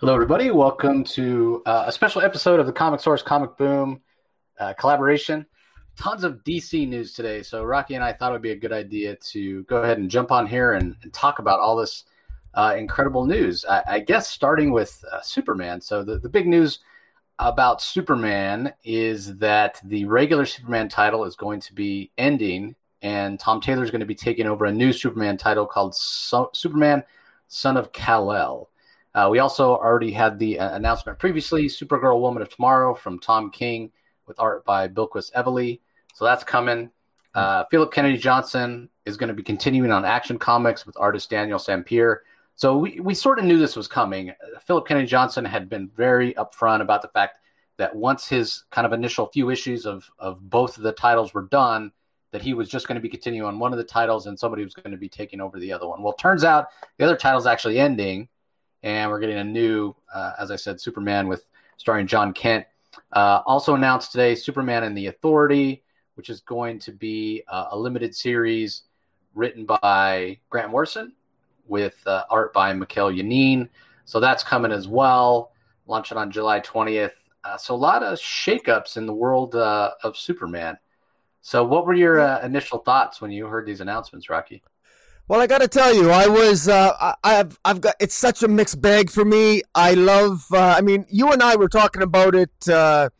Hello, everybody. Welcome to uh, a special episode of the Comic Source Comic Boom uh, collaboration. Tons of DC news today. So, Rocky and I thought it would be a good idea to go ahead and jump on here and, and talk about all this uh, incredible news. I, I, guess starting with uh, Superman. So, the, the big news about Superman is that the regular Superman title is going to be ending, and Tom Taylor is going to be taking over a new Superman title called so- Superman Son of Kal-El. Uh, we also already had the uh, announcement previously Supergirl Woman of Tomorrow from Tom King with art by Bilquis Evely. So that's coming. Uh, Philip Kennedy Johnson is going to be continuing on Action Comics with artist Daniel Sampere. So we, we sort of knew this was coming. Philip Kennedy Johnson had been very upfront about the fact that once his kind of initial few issues of, of both of the titles were done, that he was just going to be continuing on one of the titles and somebody was going to be taking over the other one. Well, turns out the other title's actually ending and we're getting a new, uh, as I said, Superman with starring Jon Kent. Uh, also announced today, Superman and the Authority, which is going to be uh, a limited series written by Grant Morrison with uh, art by Mikel Janín. So that's coming as well, launching on July 20th. Uh, so a lot of shakeups in the world uh, of Superman. So, what were your initial thoughts when you heard these announcements, Rocky? Well, I got to tell you, I was, uh, I, have I've got, it's such a mixed bag for me. I love, uh, I mean, you and I were talking about it, uh,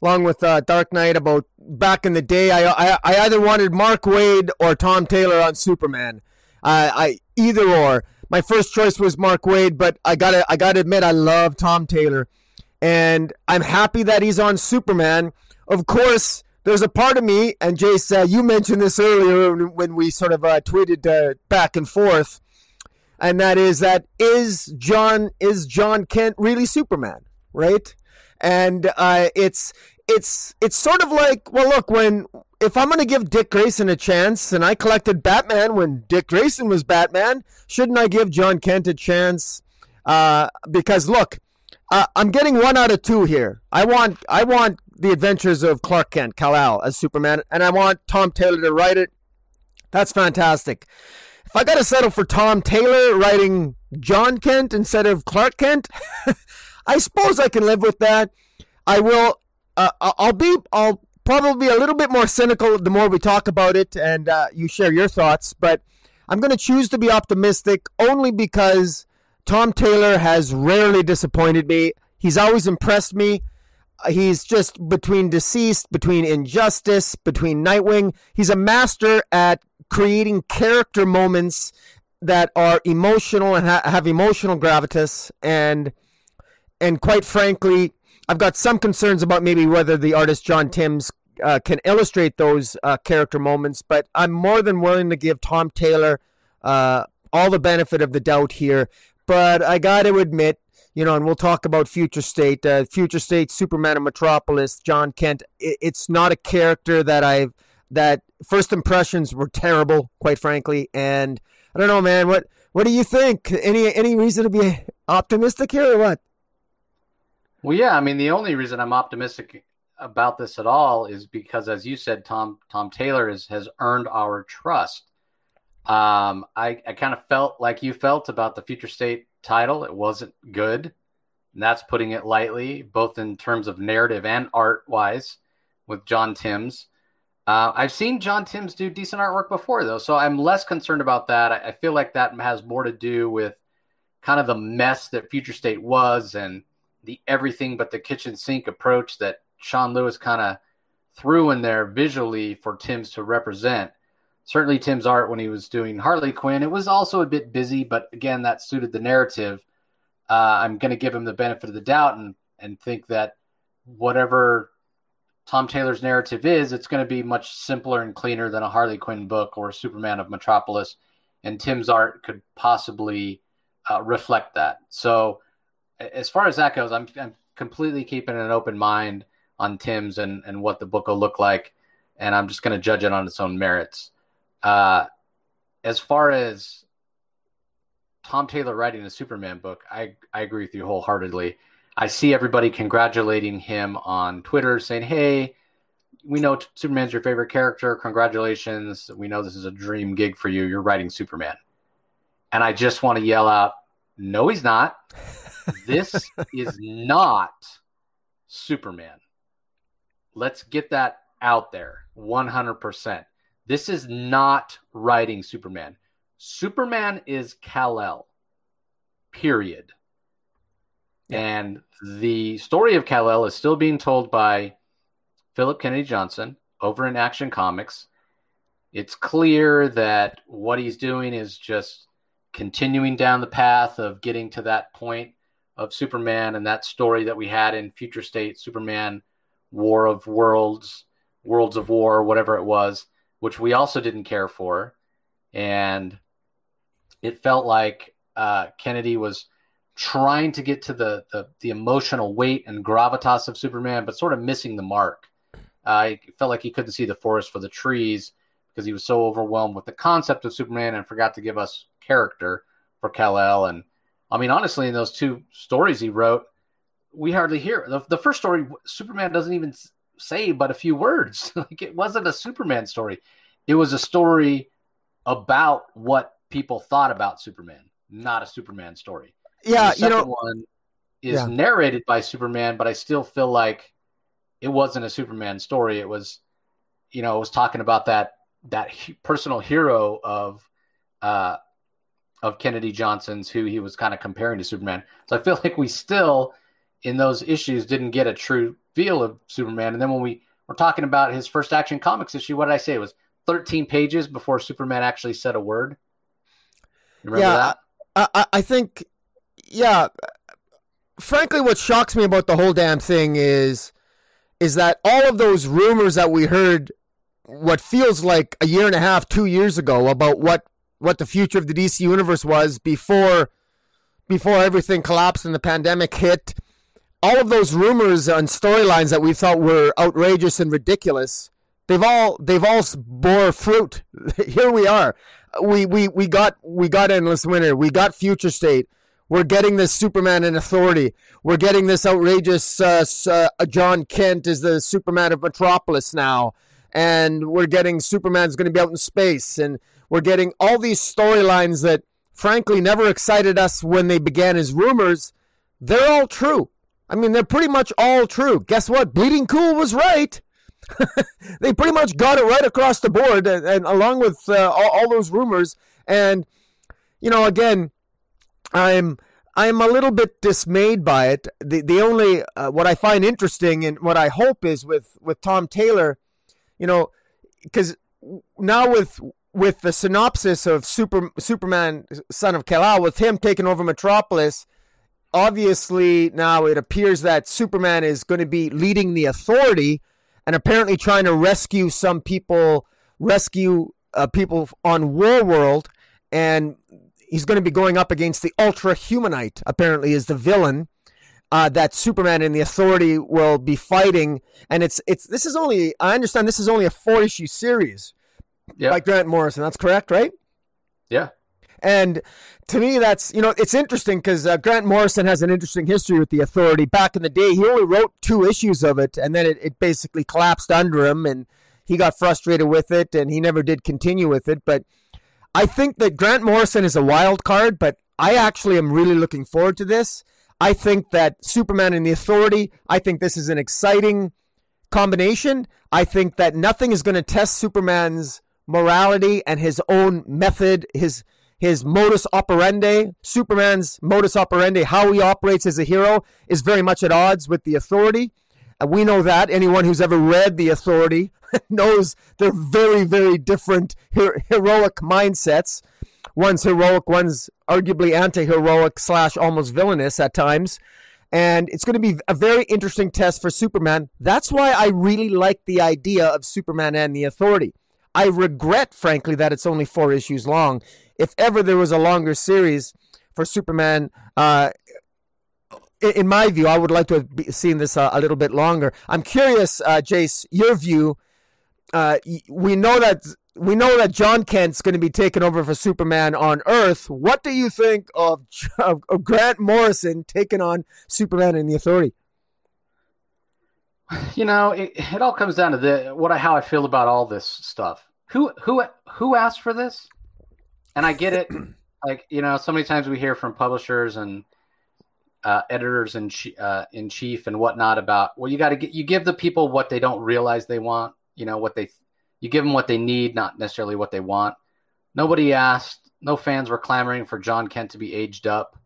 along with uh, Dark Knight about back in the day. I, I, I either wanted Mark Waid or Tom Taylor on Superman. I, I either or. My first choice was Mark Waid, but I gotta, I gotta admit, I love Tom Taylor, and I'm happy that he's on Superman. Of course, there's a part of me, and Jace, uh, you mentioned this earlier when we sort of uh, tweeted uh, back and forth, and that is that is Jon is Jon Kent really Superman, right? And uh, it's it's it's sort of like well, look, when if I'm going to give Dick Grayson a chance, and I collected Batman when Dick Grayson was Batman, shouldn't I give Jon Kent a chance? Uh, because look, uh, I'm getting one out of two here. I want I want the adventures of Clark Kent, Kal-El as Superman, and I want Tom Taylor to write it. That's fantastic. If I got to settle for Tom Taylor writing Jon Kent instead of Clark Kent, I suppose I can live with that. I will. Uh, I'll be. I'll probably be a little bit more cynical the more we talk about it and uh, you share your thoughts. But I'm going to choose to be optimistic only because Tom Taylor has rarely disappointed me. He's always impressed me he's just between DCeased, between injustice, between Nightwing. He's a master at creating character moments that are emotional and ha- have emotional gravitas and and quite frankly i've got some concerns about maybe whether the artist john timms uh, can illustrate those uh, character moments but i'm more than willing to give tom taylor uh, all the benefit of the doubt here but i gotta admit you know, and we'll talk about Future State, uh, Future State, Superman of Metropolis, Jon Kent. It, it's not a character that I've that first impressions were terrible, quite frankly. And I don't know, man. What what do you think? Any any reason to be optimistic here, or what? Well, yeah. I mean, the only reason I'm optimistic about this at all is because, as you said, Tom Tom Taylor is, has earned our trust. Um, I I kind of felt like you felt about the Future State title. It wasn't good. And that's putting it lightly, both in terms of narrative and art wise with John Timms. Uh, I've seen John Timms do decent artwork before, though, so I'm less concerned about that. I, I, feel like that has more to do with kind of the mess that Future State was and the everything but the kitchen sink approach that Sean Lewis kind of threw in there visually for Timms to represent certainly Timms' art when he was doing Harley Quinn. It was also a bit busy, but again, that suited the narrative. Uh, I'm going to give him the benefit of the doubt and and think that whatever Tom Taylor's narrative is, it's going to be much simpler and cleaner than a Harley Quinn book or a Superman of Metropolis. And Timms' art could possibly uh, reflect that. So, as far as that goes, I'm, I'm completely keeping an open mind on Timms and, and what the book will look like. And I'm just going to judge it on its own merits. Uh, as far as Tom Taylor writing a Superman book, I, I agree with you wholeheartedly. I see everybody congratulating him on Twitter saying, hey, we know Superman's your favorite character. Congratulations. We know this is a dream gig for you. You're writing Superman. And I just want to yell out, no, he's not. this is not Superman. Let's get that out there 100%. This is not writing Superman. Superman is Kal-El. Period. And the story of Kal-El is still being told by Philip Kennedy Johnson over in Action Comics. It's clear that what he's doing is just continuing down the path of getting to that point of Superman and that story that we had in Future State Superman War of Worlds, Worlds of War, whatever it was, which we also didn't care for. And it felt like uh, Kennedy was trying to get to the, the, the emotional weight and gravitas of Superman, but sort of missing the mark. I felt like he couldn't see the forest for the trees because he was so overwhelmed with the concept of Superman and forgot to give us character for Kal El. And I mean, honestly, in those two stories he wrote, we hardly hear the, the first story. Superman doesn't even say but a few words. like it wasn't a Superman story; it was a story about what people thought about Superman, not a Superman story. Yeah, you know, one is yeah. narrated by Superman, but I still feel like it wasn't a Superman story. It was, you know, it was talking about that that personal hero of uh, of Kennedy Johnson's, who he was kind of comparing to Superman. So I feel like we still, in those issues, didn't get a true feel of Superman. And then when we were talking about his first Action Comics issue, what did I say? It was 13 pages before Superman actually said a word. yeah, I, I think, yeah. Frankly, what shocks me about the whole damn thing is, is that all of those rumors that we heard, what feels like a year and a half, two years ago, about what what the future of the DC universe was before before everything collapsed and the pandemic hit. All of those rumors and storylines that we thought were outrageous and ridiculous, they've all they've all bore fruit. Here we are. We we we got we got endless winter. We got future state. We're getting this Superman in authority. We're getting this outrageous uh, uh, Jon Kent is the Superman of Metropolis now, and we're getting Superman's going to be out in space and we're getting all these storylines that, frankly, never excited us when they began as rumors. They're all true. I mean, they're pretty much all true. Guess what? Bleeding Cool was right. they pretty much got it right across the board, and, and along with uh, all, all those rumors. And you know, again, I'm I'm a little bit dismayed by it. The the only uh, what I find interesting and what I hope is with with Tom Taylor, you know, because now with with the synopsis of Super Superman, Son of Kal-El, with him taking over Metropolis, obviously now it appears that Superman is going to be leading the Authority, and apparently trying to rescue some people, rescue uh, people on War World, and he's going to be going up against the Ultra Humanite. Apparently, is the villain. Uh, that Superman and the Authority will be fighting, and it's it's this is only I understand this is only a four issue series, yep. by Grant Morrison. That's correct, right? Yeah. And to me, that's you know it's interesting because uh, Grant Morrison has an interesting history with the Authority. Back in the day, he only wrote two issues of it, and then it, it basically collapsed under him, and he got frustrated with it, and he never did continue with it. But I think that Grant Morrison is a wild card, but I actually am really looking forward to this. I think that Superman and the Authority. I think this is an exciting combination. I think that nothing is going to test Superman's morality and his own method, his his modus operandi, Superman's modus operandi, how he operates as a hero, is very much at odds with the authority. Uh, we know that. Anyone who's ever read The Authority knows they're very, very different her- heroic mindsets. One's heroic, one's arguably anti heroic slash almost villainous at times. And it's going to be a very interesting test for Superman. That's why I really like the idea of Superman and the Authority. I regret, frankly, that it's only four issues long. If ever there was a longer series for Superman, uh, in my view, I would like to have seen this uh, a little bit longer. I'm curious, uh, Jace, your view. Uh, we know that we know that Jon Kent's going to be taking over for Superman on Earth. What do you think of, of, of Grant Morrison taking on Superman and the Authority? You know, it, it all comes down to the what I how I feel about all this stuff. Who who who asked for this? And I get it. like you know, so many times we hear from publishers and uh, editors in, uh, in chief and whatnot about well, you got to get you give the people what they don't realize they want. You know what they you give them what they need, not necessarily what they want. Nobody asked. No fans were clamoring for Jon Kent to be aged up.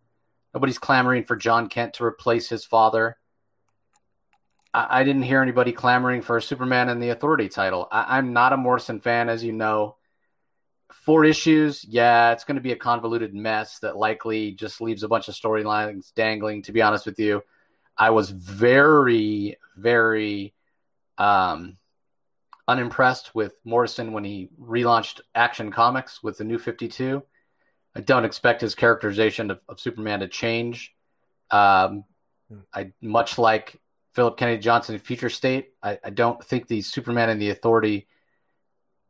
Nobody's clamoring for Jon Kent to replace his father. I, I didn't hear anybody clamoring for a Superman and the Authority title. I, I'm not a Morrison fan, as you know. Four issues, yeah, it's going to be a convoluted mess that likely just leaves a bunch of storylines dangling. To be honest with you, I was very, very um, unimpressed with Morrison when he relaunched Action Comics with the New Fifty Two. I don't expect his characterization of, of Superman to change. Um, hmm. I much like Philip Kennedy Johnson Future State. I, I don't think the Superman and the Authority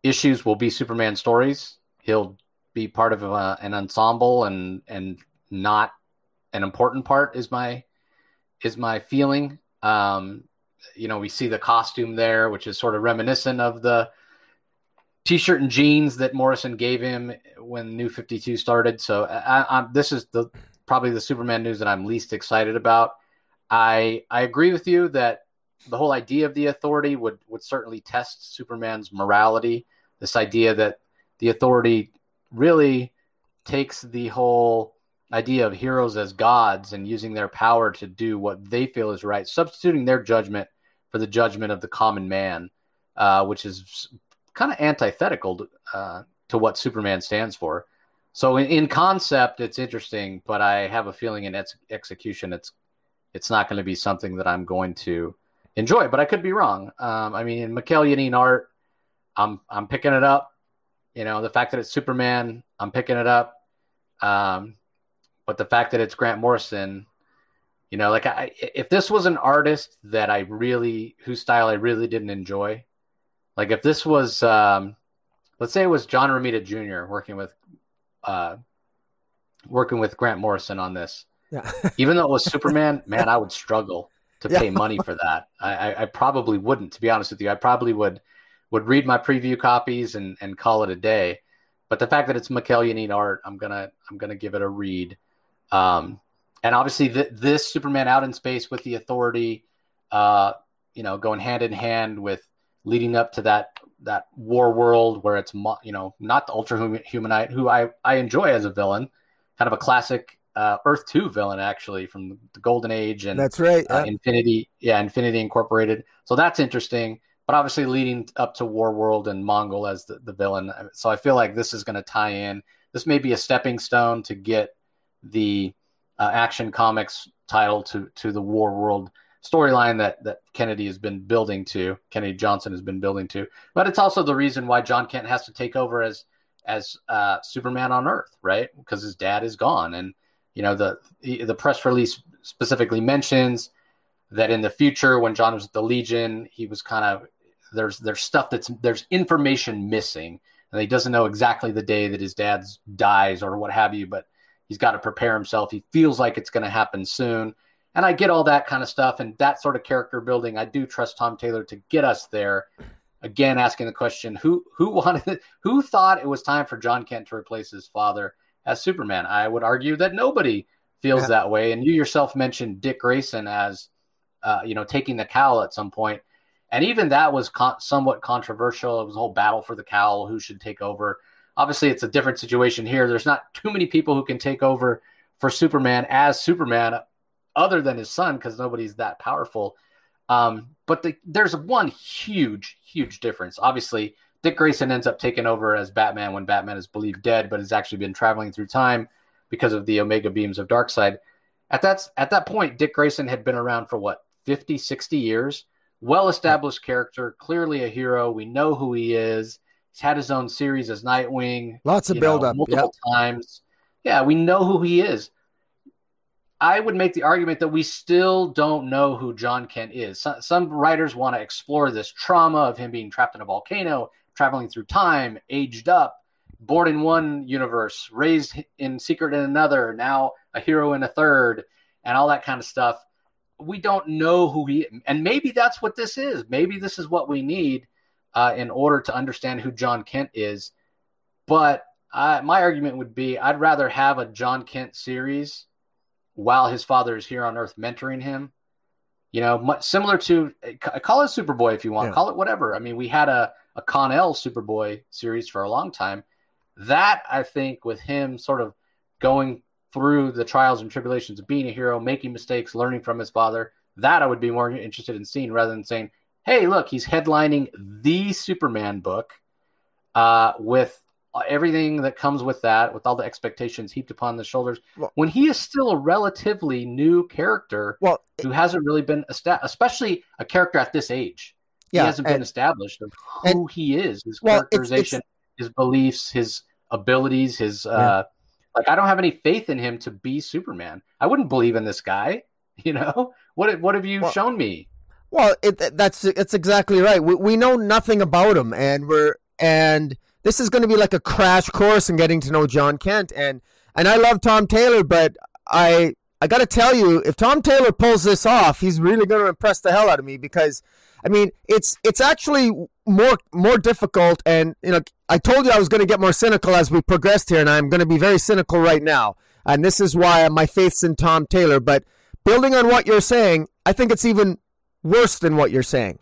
issues will be Superman stories. He'll be part of a, uh, an ensemble and and not an important part is my is my feeling. Um, you know, we see the costume there, which is sort of reminiscent of the t-shirt and jeans that Morrison gave him when New Fifty Two started. So I, this is the probably the Superman news that I'm least excited about. I I agree with you that the whole idea of the authority would would certainly test Superman's morality. This idea that the authority really takes the whole idea of heroes as gods and using their power to do what they feel is right, substituting their judgment for the judgment of the common man, uh, which is kind of antithetical to, uh, to, what Superman stands for. So in, in, concept, it's interesting, but I have a feeling in ex- execution, it's it's not going to be something that I'm going to enjoy. But I could be wrong. Um, I mean, in Mikel Janín art, I'm I'm picking it up. You know, the fact that it's Superman, I'm picking it up. Um, but the fact that it's Grant Morrison, you know, like I, if this was an artist that I really, whose style I really didn't enjoy, like if this was, um, let's say it was John Romita Jr. working with, uh, working with Grant Morrison on this, yeah. Even though it was Superman, man, I would struggle to pay money for that. I, I, I, probably wouldn't, to be honest with you. I probably would would read my preview copies and, and call it a day. But the fact that it's Mikel Janín art, I'm gonna I'm gonna give it a read. Um, and obviously, th- this Superman out in space with the Authority, uh, you know, going hand in hand with leading up to that that war world where it's you know not the Ultra Humanite, who I I enjoy as a villain, kind of a classic uh, Earth Two villain actually from the Golden Age and that's right, uh, Infinity, yeah, Infinity Incorporated. So that's interesting. But obviously, leading up to War World and Mongul as the, the villain. So I feel like this is going to tie in. This may be a stepping stone to get the uh, Action Comics title to to the War World storyline that that Kennedy has been building to. Kennedy Johnson has been building to. But it's also the reason why Jon Kent has to take over as as uh, Superman on Earth, right? Because his dad is gone and you know the the press release specifically mentions that in the future when john was at the Legion, he was kind of there's there's stuff that's there's information missing, and he doesn't know exactly the day that his dad dies or what have you, but he's got to prepare himself. He feels like it's going to happen soon, and I get all that kind of stuff and that sort of character building. I do trust Tom Taylor to get us there. Again, asking the question, who who wanted who thought it was time for john Kent to replace his father? As Superman. I would argue that nobody feels yeah. that way. And you yourself mentioned Dick Grayson as, uh, you know, taking the cowl at some point. And even that was con- somewhat controversial. It was a whole battle for the cowl, who should take over. Obviously, it's a different situation here. There's not too many people who can take over for Superman as Superman, other than his son, because nobody's that powerful. Um, but the, there's one huge, huge difference. Obviously, Dick Grayson ends up taking over as Batman when Batman is believed dead, but has actually been traveling through time because of the Omega beams of Darkseid. At that at that point, Dick Grayson had been around for what 50, 60 years. Well established character, clearly a hero. We know who he is. He's had his own series as Nightwing. Lots of build up multiple yep. times. Yeah, we know who he is. I would make the argument that we still don't know who Jon Kent is. Some, some writers want to explore this trauma of him being trapped in a volcano traveling through time, aged up, born in one universe, raised in secret in another, now a hero in a third, and all that kind of stuff. We don't know who he and maybe that's what this is. Maybe this is what we need uh, in order to understand who Jon Kent is. But uh, my argument would be I'd rather have a Jon Kent series while his father is here on Earth mentoring him. You know, much similar to call it Superboy if you want, yeah. call it whatever. I mean, we had a a Kon-El Superboy series for a long time. That I think with him sort of going through the trials and tribulations of being a hero, making mistakes, learning from his father, that I would be more interested in seeing rather than saying, "Hey, look, he's headlining the Superman book uh, with everything that comes with that, with all the expectations heaped upon the shoulders, well, when he is still a relatively new character well, who hasn't really been established, especially a character at this age. Yeah, he hasn't and, been established of who and, he is, his well, characterization, it's, it's, his beliefs, his abilities, his yeah. uh like I don't have any faith in him to be Superman. I wouldn't believe in this guy, you know? What what have you well, shown me? Well, it, that's it's exactly right. We we know nothing about him and we're and this is going to be like a crash course in getting to know Jon Kent. And and I love Tom Taylor, but I I got to tell you, if Tom Taylor pulls this off, he's really going to impress the hell out of me because I mean, it's it's actually more more difficult. And you know, I told you I was going to get more cynical as we progressed here, and I'm going to be very cynical right now. And this is why my faith's in Tom Taylor. But building on what you're saying, I think it's even worse than what you're saying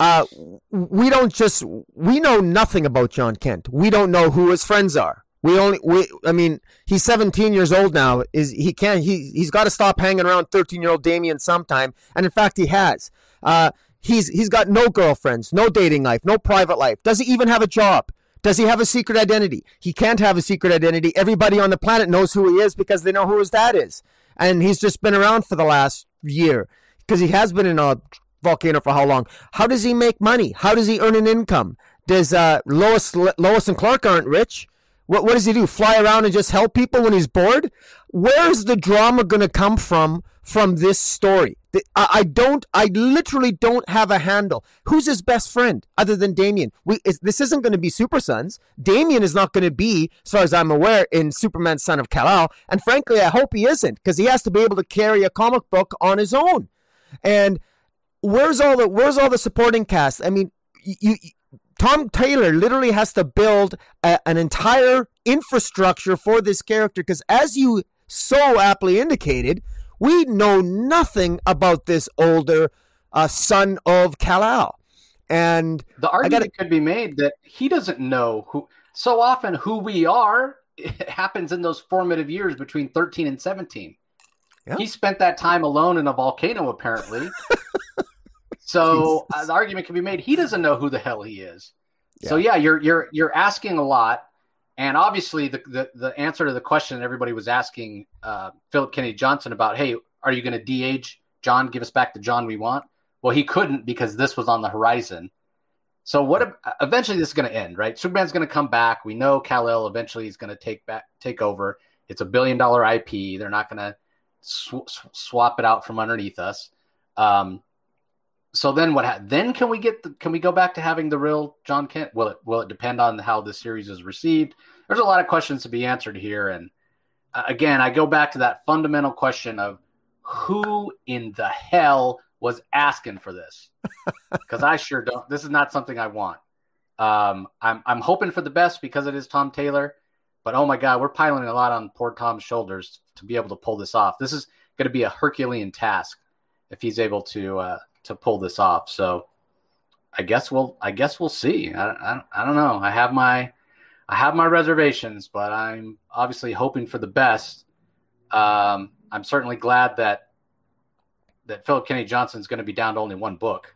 uh, we don't just we know nothing about Jon Kent. We don't know who his friends are. We only we I mean he's 17 years old now. Is he can't he he's got to stop hanging around 13 year old Damian sometime. And in fact he has. Uh, he's he's got no girlfriends, no dating life, no private life. Does he even have a job? Does he have a secret identity? He can't have a secret identity. Everybody on the planet knows who he is because they know who his dad is. And he's just been around for the last year because he has been in a volcano for how long? How does he make money? How does he earn an income? Does uh, Lois Lois and Clark aren't rich? What what does he do? Fly around and just help people when he's bored? Where's the drama going to come from from this story? I, don't. I literally don't have a handle. Who's his best friend other than Damian? We this isn't going to be Super Sons. Damian is not going to be, as far as I'm aware, in Superman Son of Kal-El. And frankly, I hope he isn't because he has to be able to carry a comic book on his own. And where's all the where's all the supporting cast? I mean, you, you Tom Taylor literally has to build a, an entire infrastructure for this character because, as you so aptly indicated, we know nothing about this older uh, son of Kal-El. And the argument gotta, could be made that he doesn't know who. So often, who we are It happens in those formative years between 13 and 17. Yeah. He spent that time alone in a volcano, apparently. So uh, the argument can be made he doesn't know who the hell he is. Yeah. So yeah, you're you're you're asking a lot, and obviously the the, the answer to the question everybody was asking uh, Philip Kennedy Johnson about, hey, are you going to de-age Jon? Give us back the Jon we want. Well, he couldn't because this was on the horizon. So what? Eventually, this is going to end, right? Superman's going to come back. We know Kal El eventually is going to take back, take over. It's a billion dollar IP. They're not going to sw- swap it out from underneath us. Um, so then what? Ha- then can we get? The, can we go back to having the real Jon Kent? Will it? Will it depend on how the series is received? There's a lot of questions to be answered here, and uh, again, I go back to that fundamental question of who in the hell was asking for this? Because I sure don't. This is not something I want. Um, I'm I'm hoping for the best because it is Tom Taylor, but oh my God, we're piling a lot on poor Tom's shoulders to be able to pull this off. This is going to be a Herculean task if he's able to uh, to pull this off. So I guess we'll I guess we'll see. I, I, I don't know. I have my I have my reservations, but I'm obviously hoping for the best. Um, I'm certainly glad that that Philip Kennedy Johnson is going to be down to only one book.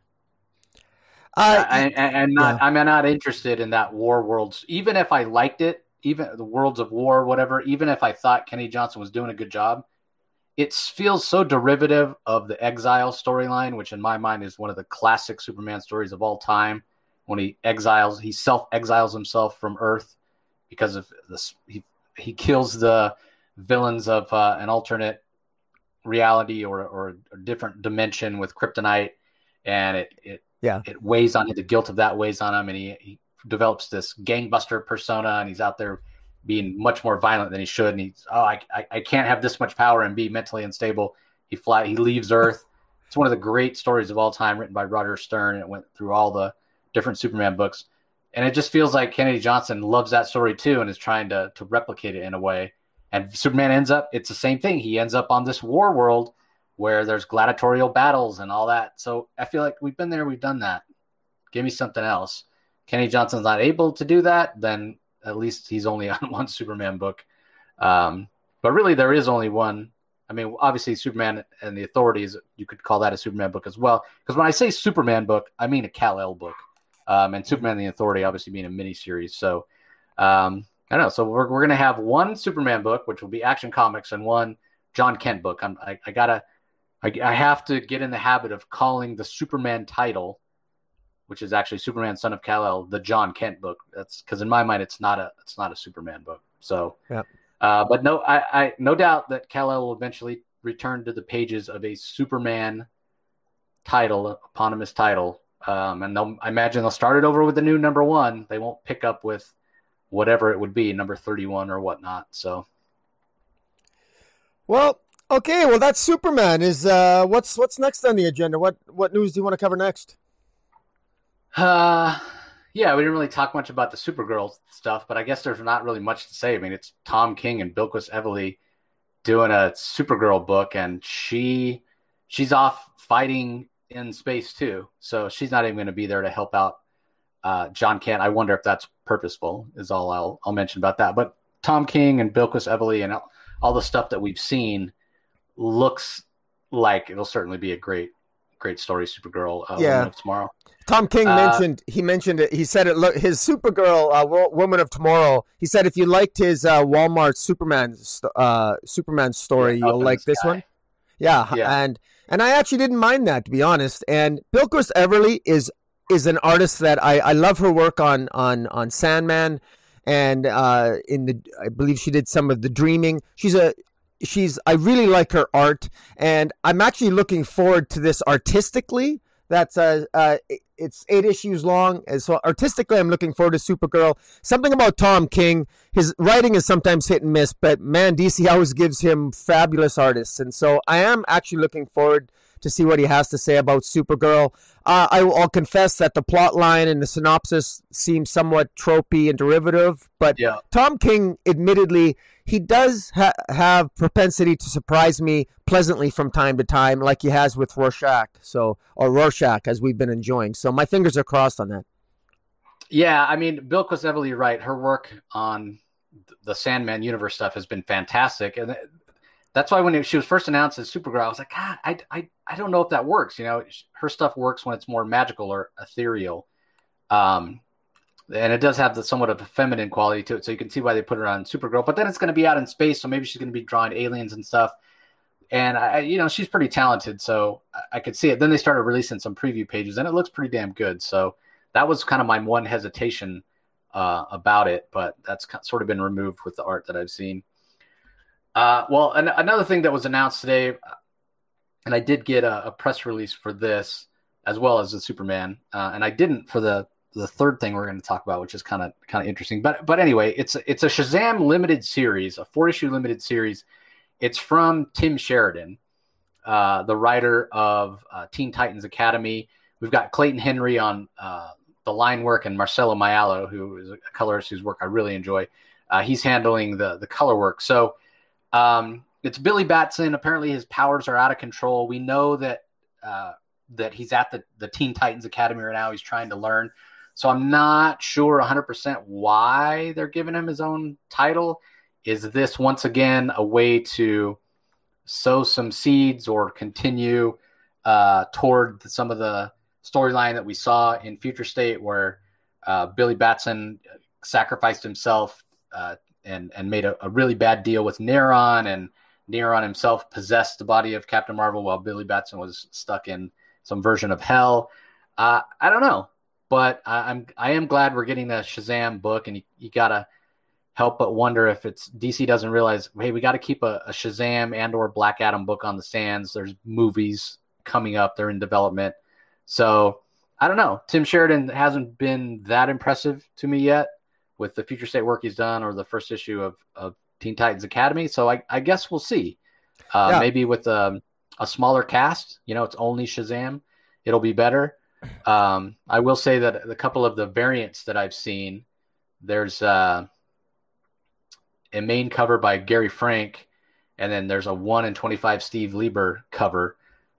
Uh, I, and not yeah. I'm not interested in that war worlds. Even if I liked it, even the worlds of war, whatever. Even if I thought Kenny Johnson was doing a good job, it feels so derivative of the exile storyline, which in my mind is one of the classic Superman stories of all time. When he exiles, he self exiles himself from Earth because of this. He he kills the villains of uh, an alternate reality or, or a different dimension with kryptonite, and it it yeah it weighs on him. The guilt of that weighs on him, and he, he develops this gangbuster persona, and he's out there being much more violent than he should. And he's, oh, I, I, I can't have this much power and be mentally unstable. He fly, he leaves Earth. it's one of the great stories of all time, written by Roger Stern. And it went through all the different Superman books. And it just feels like Kennedy Johnson loves that story too, and is trying to to replicate it in a way. And Superman ends up, it's the same thing. He ends up on this war world where there's gladiatorial battles and all that. So I feel like we've been there, we've done that. Give me something else. Kenny Johnson's not able to do that, then at least he's only on one Superman book. Um, but really, there is only one. I mean, obviously, Superman and the Authorities, you could call that a Superman book as well. Because when I say Superman book, I mean a Kal El book. Um, and Superman and the Authority obviously being a miniseries. So um, I don't know. So we're, we're going to have one Superman book, which will be Action Comics, and one Jon Kent book. I'm, I, I gotta, I, I have to get in the habit of calling the Superman title, which is actually Superman, Son of Kal El, the Jon Kent book. That's because in my mind, it's not a, it's not a Superman book. So, yeah. Uh, but no, I, I no doubt that Kal El will eventually return to the pages of a Superman title, eponymous title, um, and I imagine they'll start it over with the new number one. They won't pick up with whatever it would be, number thirty-one or whatnot. So, well, okay, well that's Superman. Is uh, what's what's next on the agenda? What what news do you want to cover next? Uh yeah, we didn't really talk much about the Supergirl stuff, but I guess there's not really much to say. I mean, it's Tom King and Bilquis Evely doing a Supergirl book, and she she's off fighting in space too, so she's not even going to be there to help out uh, Jon Kent. I wonder if that's purposeful. Is all I'll I'll mention about that. But Tom King and Bilquis Evely and all, all the stuff that we've seen looks like it'll certainly be a great great story. Supergirl uh, yeah. tomorrow. Tom King uh, mentioned he mentioned it. He said it. Look, his Supergirl, uh, Woman of Tomorrow. He said if you liked his uh, Walmart Superman uh, Superman story, yeah, you'll like this one. Yeah, yeah, and and I actually didn't mind that to be honest. And Bilquis Evely is is an artist that I, I love her work on on on Sandman, and uh, in the I believe she did some of the Dreaming. She's a she's I really like her art, and I'm actually looking forward to this artistically that's uh, uh, it's eight issues long, and so artistically, I'm looking forward to Supergirl. Something about Tom King, his writing is sometimes hit and miss, but man, DC always gives him fabulous artists, and so I am actually looking forward to see what he has to say about Supergirl. Uh, I will confess that the plot line and the synopsis seem somewhat tropey and derivative, but yeah. Tom King, admittedly, he does ha- have propensity to surprise me pleasantly from time to time, like he has with Rorschach. So, or Rorschach, as we've been enjoying. So, my fingers are crossed on that. Yeah, I mean, Bilquis Evely right. Her work on the Sandman universe stuff has been fantastic, and that's why when she was first announced as Supergirl, I was like, God, I, I, I don't know if that works. You know, her stuff works when it's more magical or ethereal. Um, and it does have the somewhat of a feminine quality to it, so you can see why they put her on Supergirl. But then it's going to be out in space, so maybe she's going to be drawing aliens and stuff. And I, you know, she's pretty talented, so I, I could see it. Then they started releasing some preview pages, and it looks pretty damn good. So that was kind of my one hesitation uh, about it, but that's sort of been removed with the art that I've seen. Uh, well, an- another thing that was announced today, and I did get a, a press release for this as well as the Superman, uh, and I didn't for the the third thing we're going to talk about, which is kind of kind of interesting. But but anyway, it's it's a Shazam limited series, a four issue limited series. It's from Tim Sheridan, uh, the writer of uh, Teen Titans Academy. We've got Clayton Henry on uh, the line work and Marcelo Maiolo, who is a colorist whose work I really enjoy. Uh, he's handling the the color work. So um, it's Billy Batson. Apparently, his powers are out of control. We know that uh, that he's at the the Teen Titans Academy right now. He's trying to learn. So I'm not sure 100% why they're giving him his own title. Is this once again a way to sow some seeds or continue uh, toward some of the storyline that we saw in Future State, where uh, Billy Batson sacrificed himself uh, and and made a, a, really bad deal with Neron, and Neron himself possessed the body of Captain Marvel while Billy Batson was stuck in some version of hell. Uh, I don't know but I, am I am glad we're getting the Shazam book, and you, you gotta help but wonder if it's DC doesn't realize, hey, we got to keep a, a, Shazam and or Black Adam book on the stands. There's movies coming up; they're in development, so I don't know. Tim Sheridan hasn't been that impressive to me yet with the future state work he's done or the first issue of, of Teen Titans Academy. So I, I guess we'll see. Uh, yeah. Maybe with a, um, a smaller cast, you know, it's only Shazam, it'll be better. Um, I will say that a couple of the variants that I've seen, there's uh, a main cover by Gary Frank, and then there's a one in twenty five Steve Lieber cover.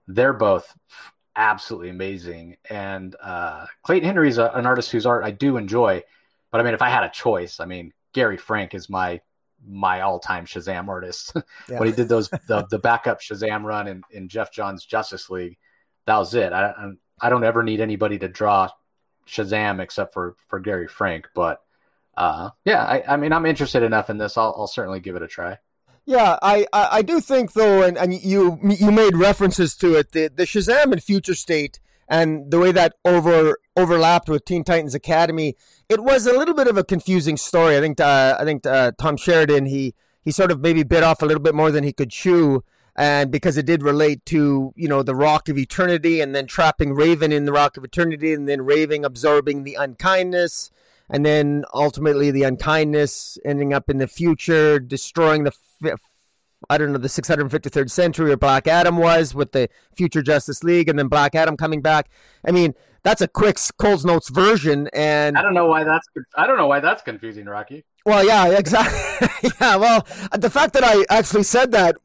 They're both absolutely amazing. And uh, Clayton Henry is an artist whose art I do enjoy, but I mean, if I had a choice, I mean, Gary Frank is my my all time Shazam artist. Yeah. when he did those the, the backup Shazam run in, in Geoff Johns Justice League, that was it. I I don't ever need anybody to draw Shazam except for for Gary Frank, but uh, yeah, I, I mean, I'm interested enough in this. I'll, I'll certainly give it a try. Yeah, I, I, I do think though, and, and you you made references to it, the the Shazam and Future State and the way that over overlapped with Teen Titans Academy, it was a little bit of a confusing story. I think uh, I think uh, Tom Sheridan he he sort of maybe bit off a little bit more than he could chew, and because it did relate to you know the Rock of Eternity and then trapping Raven in the Rock of Eternity and then Raven absorbing the unkindness and then ultimately the unkindness ending up in the future, destroying the I don't know the 653rd century or Black Adam was with the future Justice League, and then Black Adam coming back. I mean, that's a quick Cole's Notes version, and I don't know why that's I don't know why that's confusing, Rocky. Well, yeah, exactly. yeah, well, the fact that I actually said that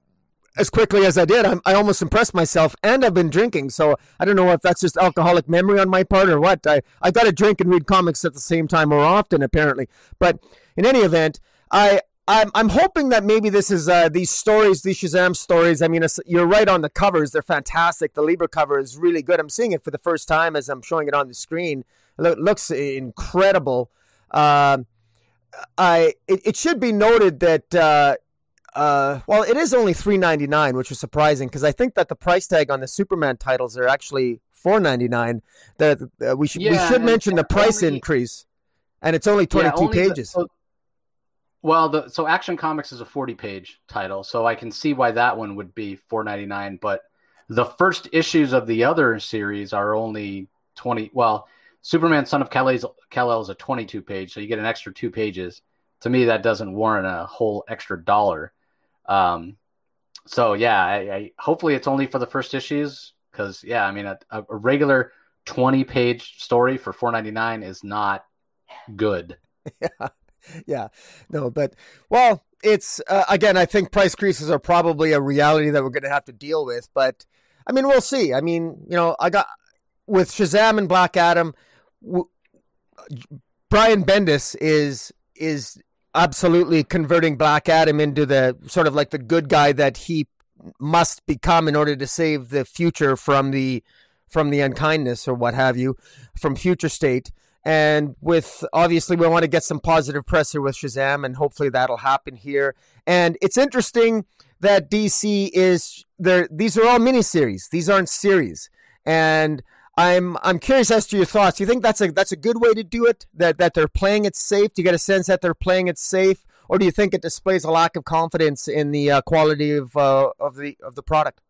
as quickly as I did, I'm, I almost impressed myself, and I've been drinking. So I don't know if that's just alcoholic memory on my part or what. I I got to drink and read comics at the same time more often, apparently. But in any event, I. I'm, I'm hoping that maybe this is uh, these stories, these Shazam stories. I mean, you're right on the covers; they're fantastic. The Lieber cover is really good. I'm seeing it for the first time as I'm showing it on the screen. It looks incredible. Uh, I it, it, should be noted that uh, uh, well, it is only three ninety nine, which is surprising because I think that the price tag on the Superman titles are actually four ninety nine. That uh, we should yeah, we should mention the price only, increase, and it's only twenty two yeah, pages. The, so, well, the so Action Comics is a forty page title, so I can see why that one would be four ninety nine. But the first issues of the other series are only twenty. Well, Superman Son of Kal El is a twenty two page, so you get an extra two pages. To me, that doesn't warrant a whole extra dollar. Um, so yeah, I, I, hopefully it's only for the first issues because yeah, I mean a, a regular twenty page story for four ninety nine is not good. Yeah, yeah, no, but well, it's uh, again, I think price creases are probably a reality that we're going to have to deal with. But I mean, we'll see. I mean, you know, I got with Shazam and Black Adam. W- Brian Bendis is is absolutely converting Black Adam into the sort of like the good guy that he must become in order to save the future from the from the unkindness or what have you from future state and with obviously we want to get some positive press here with Shazam and hopefully that'll happen here and it's interesting that DC is there these are all miniseries these aren't series and I'm I'm curious as to your thoughts. Do you think that's a that's a good way to do it? That that they're playing it safe. Do you get a sense that they're playing it safe, or do you think it displays a lack of confidence in the uh, quality of uh, of the of the product?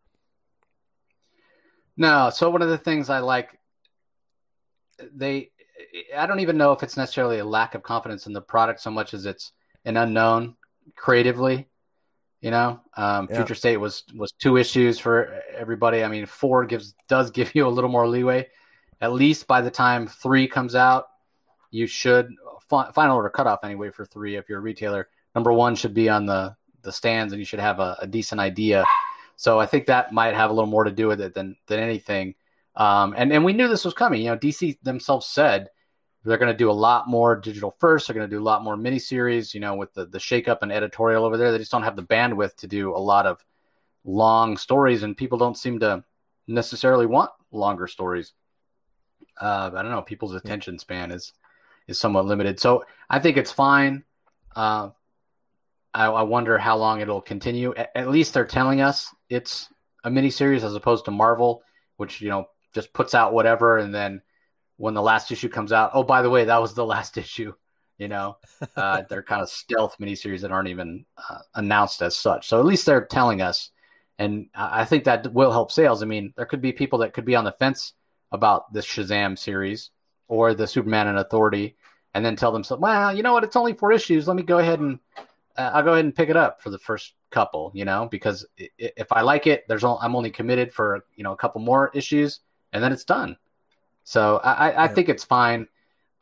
No. So one of the things I like, they, I don't even know if it's necessarily a lack of confidence in the product so much as it's an unknown creatively. You know, um, yeah. Future State was was two issues for everybody. I mean, four gives does give you a little more leeway. At least by the time three comes out, you should final order cutoff anyway for three. If you're a retailer, number one should be on the the stands, and you should have a, a decent idea. So I think that might have a little more to do with it than than anything. Um, and and we knew this was coming. You know, DC themselves said they're going to do a lot more digital first. They're going to do a lot more miniseries. You know, with the the shakeup and editorial over there, they just don't have the bandwidth to do a lot of long stories, and people don't seem to necessarily want longer stories. Uh, I don't know. People's attention span is is somewhat limited, so I think it's fine. Uh, I, I, wonder how long it'll continue. At, at least they're telling us it's a miniseries as opposed to Marvel, which you know just puts out whatever and then when the last issue comes out, oh, by the way, that was the last issue. You know, uh, they're kind of stealth miniseries that aren't even uh, announced as such. So at least they're telling us, and I think that will help sales. I mean, there could be people that could be on the fence about this Shazam series or the Superman and Authority, and then tell themselves, well, you know what? It's only four issues. Let me go ahead and uh, I'll go ahead and pick it up for the first couple. You know, because if I like it, there's all, I'm only committed for you know a couple more issues, and then it's done. So I, I yeah. think it's fine.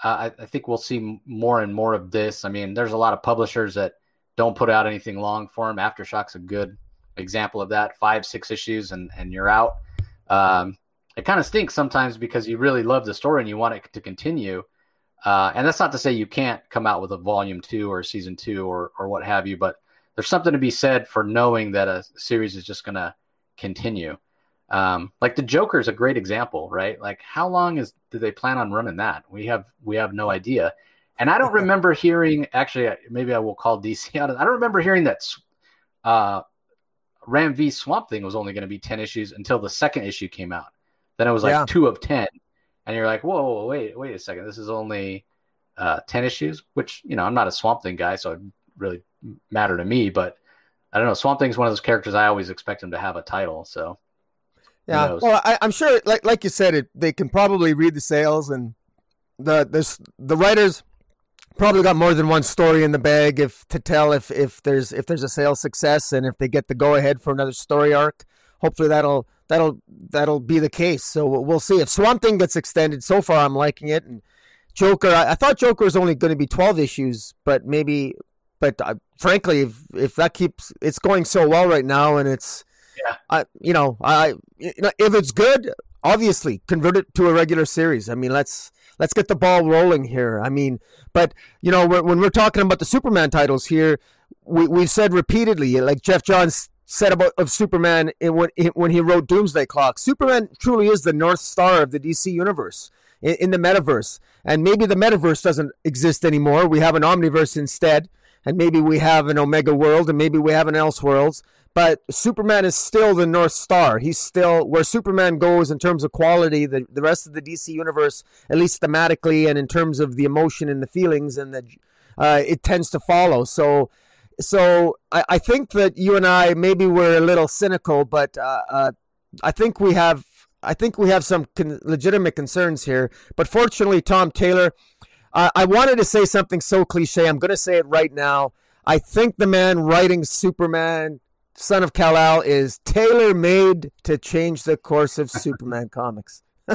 Uh, I, I, think we'll see more and more of this. I mean, there's a lot of publishers that don't put out anything long for him. Aftershock's a good example of that. Five, six issues, and and you're out. Um, it kind of stinks sometimes because you really love the story and you want it to continue. Uh, and that's not to say you can't come out with a volume two or season two or or what have you, but there's something to be said for knowing that a series is just going to continue. Um, like the Joker is a great example, right? Like how long is do they plan on running that? We have we have no idea. And I don't remember hearing. Actually, maybe I will call DC out. I don't remember hearing that uh, Ram V Swamp Thing was only going to be ten issues until the second issue came out. Then it was like yeah. two of ten, and you're like, whoa, whoa, wait, wait a second, this is only uh, ten issues. Which you know, I'm not a Swamp Thing guy, so it really matter to me. But I don't know. Swamp Thing's one of those characters I always expect him to have a title. So yeah, well, I, am sure, like like you said, it they can probably read the sales and the the the writers probably got more than one story in the bag if to tell if if there's if there's a sales success and if they get the go ahead for another story arc. Hopefully that'll that'll that'll be the case. So we'll see if Swamp Thing gets extended. So far, I'm liking it. And Joker, I, I thought Joker was only going to be 12 issues, but maybe. But uh, frankly, if if that keeps it's going so well right now, and it's I you know I you know, if it's good, obviously convert it to a regular series. I mean, let's let's get the ball rolling here. I mean, but you know, when we're talking about the Superman titles here, we we've said repeatedly, like Geoff Johns said about of Superman in, when when he wrote Doomsday Clock, Superman truly is the North Star of the DC universe in, in the metaverse. And maybe the metaverse doesn't exist anymore. We have an omniverse instead, and maybe we have an Omega world, and maybe we have an Else Elseworlds but Superman is still the North Star. He's still where Superman goes in terms of quality. The the rest of the DC universe, at least thematically and in terms of the emotion and the feelings, and the uh, it tends to follow. So, so I, I think that you and I maybe we're a little cynical, but uh, uh, I think we have I think we have some con- legitimate concerns here. But fortunately, Tom Taylor, I wanted to say something so cliche. I'm going to say it right now. I think the man writing Superman Son of Kal-El is tailor made to change the course of Superman comics.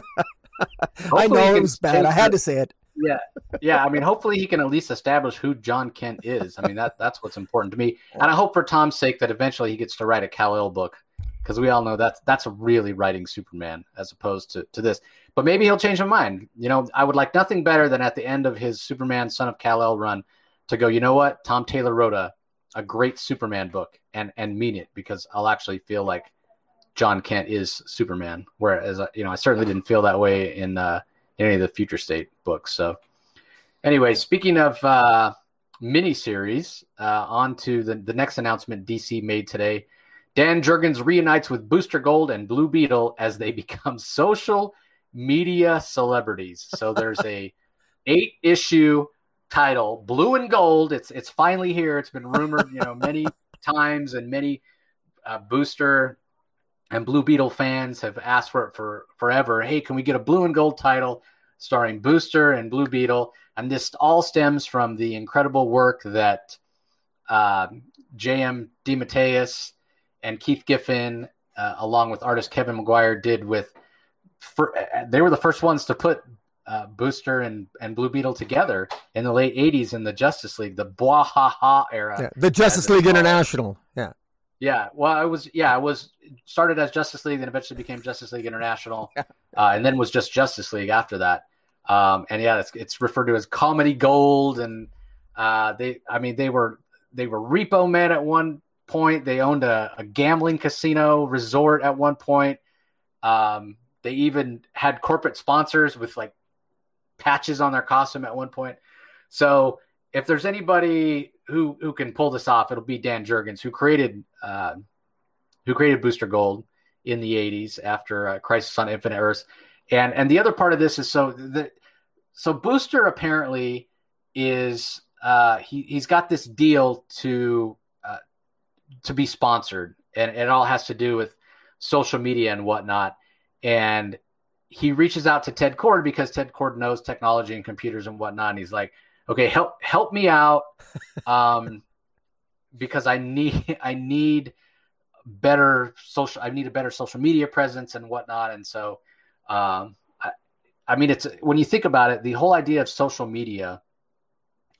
I know it was bad. I had to say it. Yeah, yeah. I mean, hopefully he can at least establish who Jon Kent is. I mean, that that's what's important to me, and I hope for Tom's sake that eventually he gets to write a Kal-El book because we all know that's that's really writing Superman as opposed to to this. But maybe he'll change his mind. You know, I would like nothing better than at the end of his Superman Son of Kal-El run to go. You know what? Tom Taylor wrote a a great Superman book and and mean it because I'll actually feel like Jon Kent is Superman. Whereas uh, you know I certainly didn't feel that way in uh, any of the Future State books. So anyway, speaking of uh, miniseries, uh, on to the the next announcement DC made today. Dan Jurgens reunites with Booster Gold and Blue Beetle as they become social media celebrities. So there's a eight issue title, Blue and Gold. It's it's finally here. It's been rumored, you know, many times, and many uh, Booster and Blue Beetle fans have asked for it for forever. Hey, can we get a Blue and Gold title starring Booster and Blue Beetle? And this all stems from the incredible work that uh, J.M. DeMatteis and Keith Giffen, uh, along with artist Kevin Maguire, did with. For, uh, they were the first ones to put uh, Booster and, and Blue Beetle together in the late 80s in the Justice League, the Bwahaha era. Yeah, the Justice League International. Yeah. Yeah. Well, I was, yeah, I was started as Justice League, then eventually became Justice League International, uh, and then was just Justice League after that. Um, and yeah, it's, it's referred to as Comedy Gold. And uh, they, I mean, they were, they were Repo Man at one point. They owned a, a gambling casino resort at one point. Um, they even had corporate sponsors with like patches on their costume at one point. So if there's anybody who who can pull this off, it'll be Dan Jurgens, who created uh, who created Booster Gold in the '80s after uh, Crisis on Infinite Earths. And and the other part of this is so that so Booster apparently is uh, he he's got this deal to uh, to be sponsored, and it all has to do with social media and whatnot. And he reaches out to Ted Kord because Ted Kord knows technology and computers and whatnot. And he's like, okay, help help me out, um, because I need I need better social. I need a better social media presence and whatnot. And so, um, I, I mean, it's when you think about it, the whole idea of social media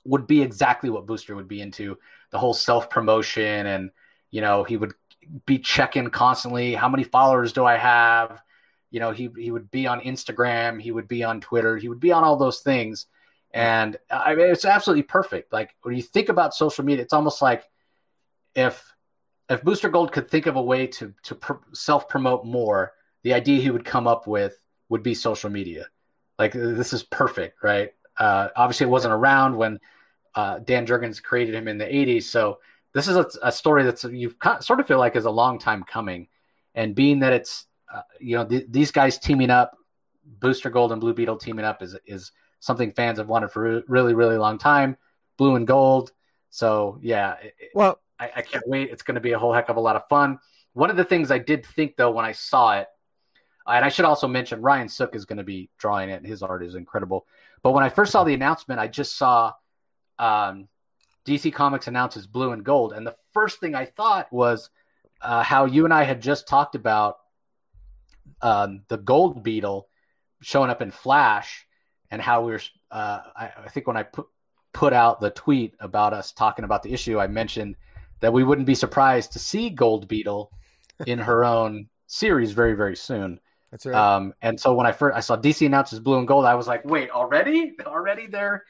would be exactly what Booster would be into the whole self promotion and you know he would be checking constantly how many followers do I have you know he he would be on Instagram he would be on Twitter he would be on all those things and I mean it's absolutely perfect like when you think about social media it's almost like if if Booster Gold could think of a way to to pr- self promote more the idea he would come up with would be social media like this is perfect right uh, obviously it wasn't around when uh, Dan Jurgens created him in the 80s. So this is a, a story that's you sort of feel like is a long time coming. And being that it's, uh, you know, th- these guys teaming up, Booster Gold and Blue Beetle teaming up is, is something fans have wanted for a really, really long time. Blue and gold. So yeah, well, I, I can't wait. It's going to be a whole heck of a lot of fun. One of the things I did think though, when I saw it, and I should also mention Ryan Sook is going to be drawing it. His art is incredible. But when I first saw the announcement, I just saw um, DC Comics announces Blue and Gold, and the first thing I thought was uh, how you and I had just talked about um, the Gold Beetle showing up in Flash, and how we were. Uh, I, I, think when I put put out the tweet about us talking about the issue, I mentioned that we wouldn't be surprised to see Gold Beetle in her own series very very soon. That's right. Um, and so when I first I saw DC announces Blue and Gold, I was like, wait, already? Already they're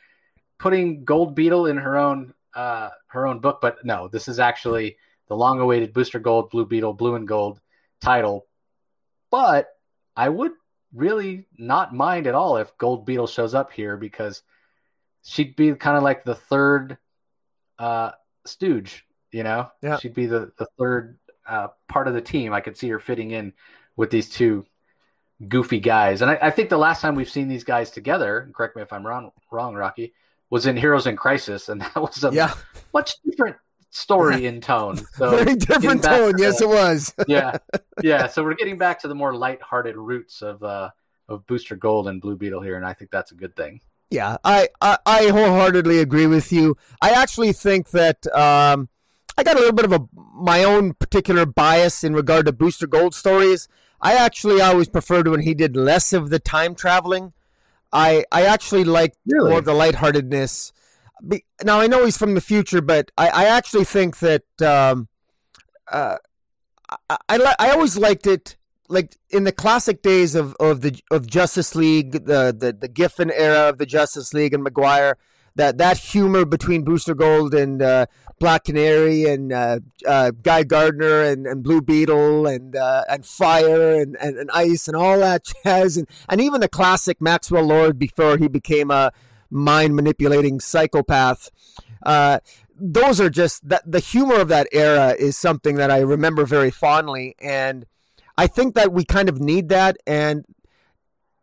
putting Gold Beetle in her own uh, her own book, but no, this is actually the long-awaited Booster Gold, Blue Beetle, Blue and Gold title. But I would really not mind at all if Gold Beetle shows up here because she'd be kind of like the third uh, stooge, you know? Yeah. She'd be the, the third uh, part of the team. I could see her fitting in with these two goofy guys. And I, I, think the last time we've seen these guys together, correct me if I'm wrong, wrong, Rocky, was in Heroes in Crisis, and that was a yeah. much different story in tone. So Very different tone. yes, it was. yeah, yeah. So we're getting back to the more light-hearted roots of uh, of Booster Gold and Blue Beetle here, and I think that's a good thing. Yeah, I, I, I wholeheartedly agree with you. I actually think that um, I got a little bit of a my own particular bias in regard to Booster Gold stories. I actually always preferred when he did less of the time traveling. I I actually like really? more of the lightheartedness. Now I know he's from the future, but I, I actually think that um, uh, I, I I always liked it like in the classic days of, of the of Justice League, the, the the Giffen era of the Justice League and Maguire, that that humor between Booster Gold and uh, Black Canary and uh, uh, Guy Gardner and, and Blue Beetle and uh, and Fire and, and, and, Ice and all that jazz. And, and even the classic Maxwell Lord before he became a mind manipulating psychopath. Uh, those are just that the humor of that era is something that I remember very fondly and I think that we kind of need that and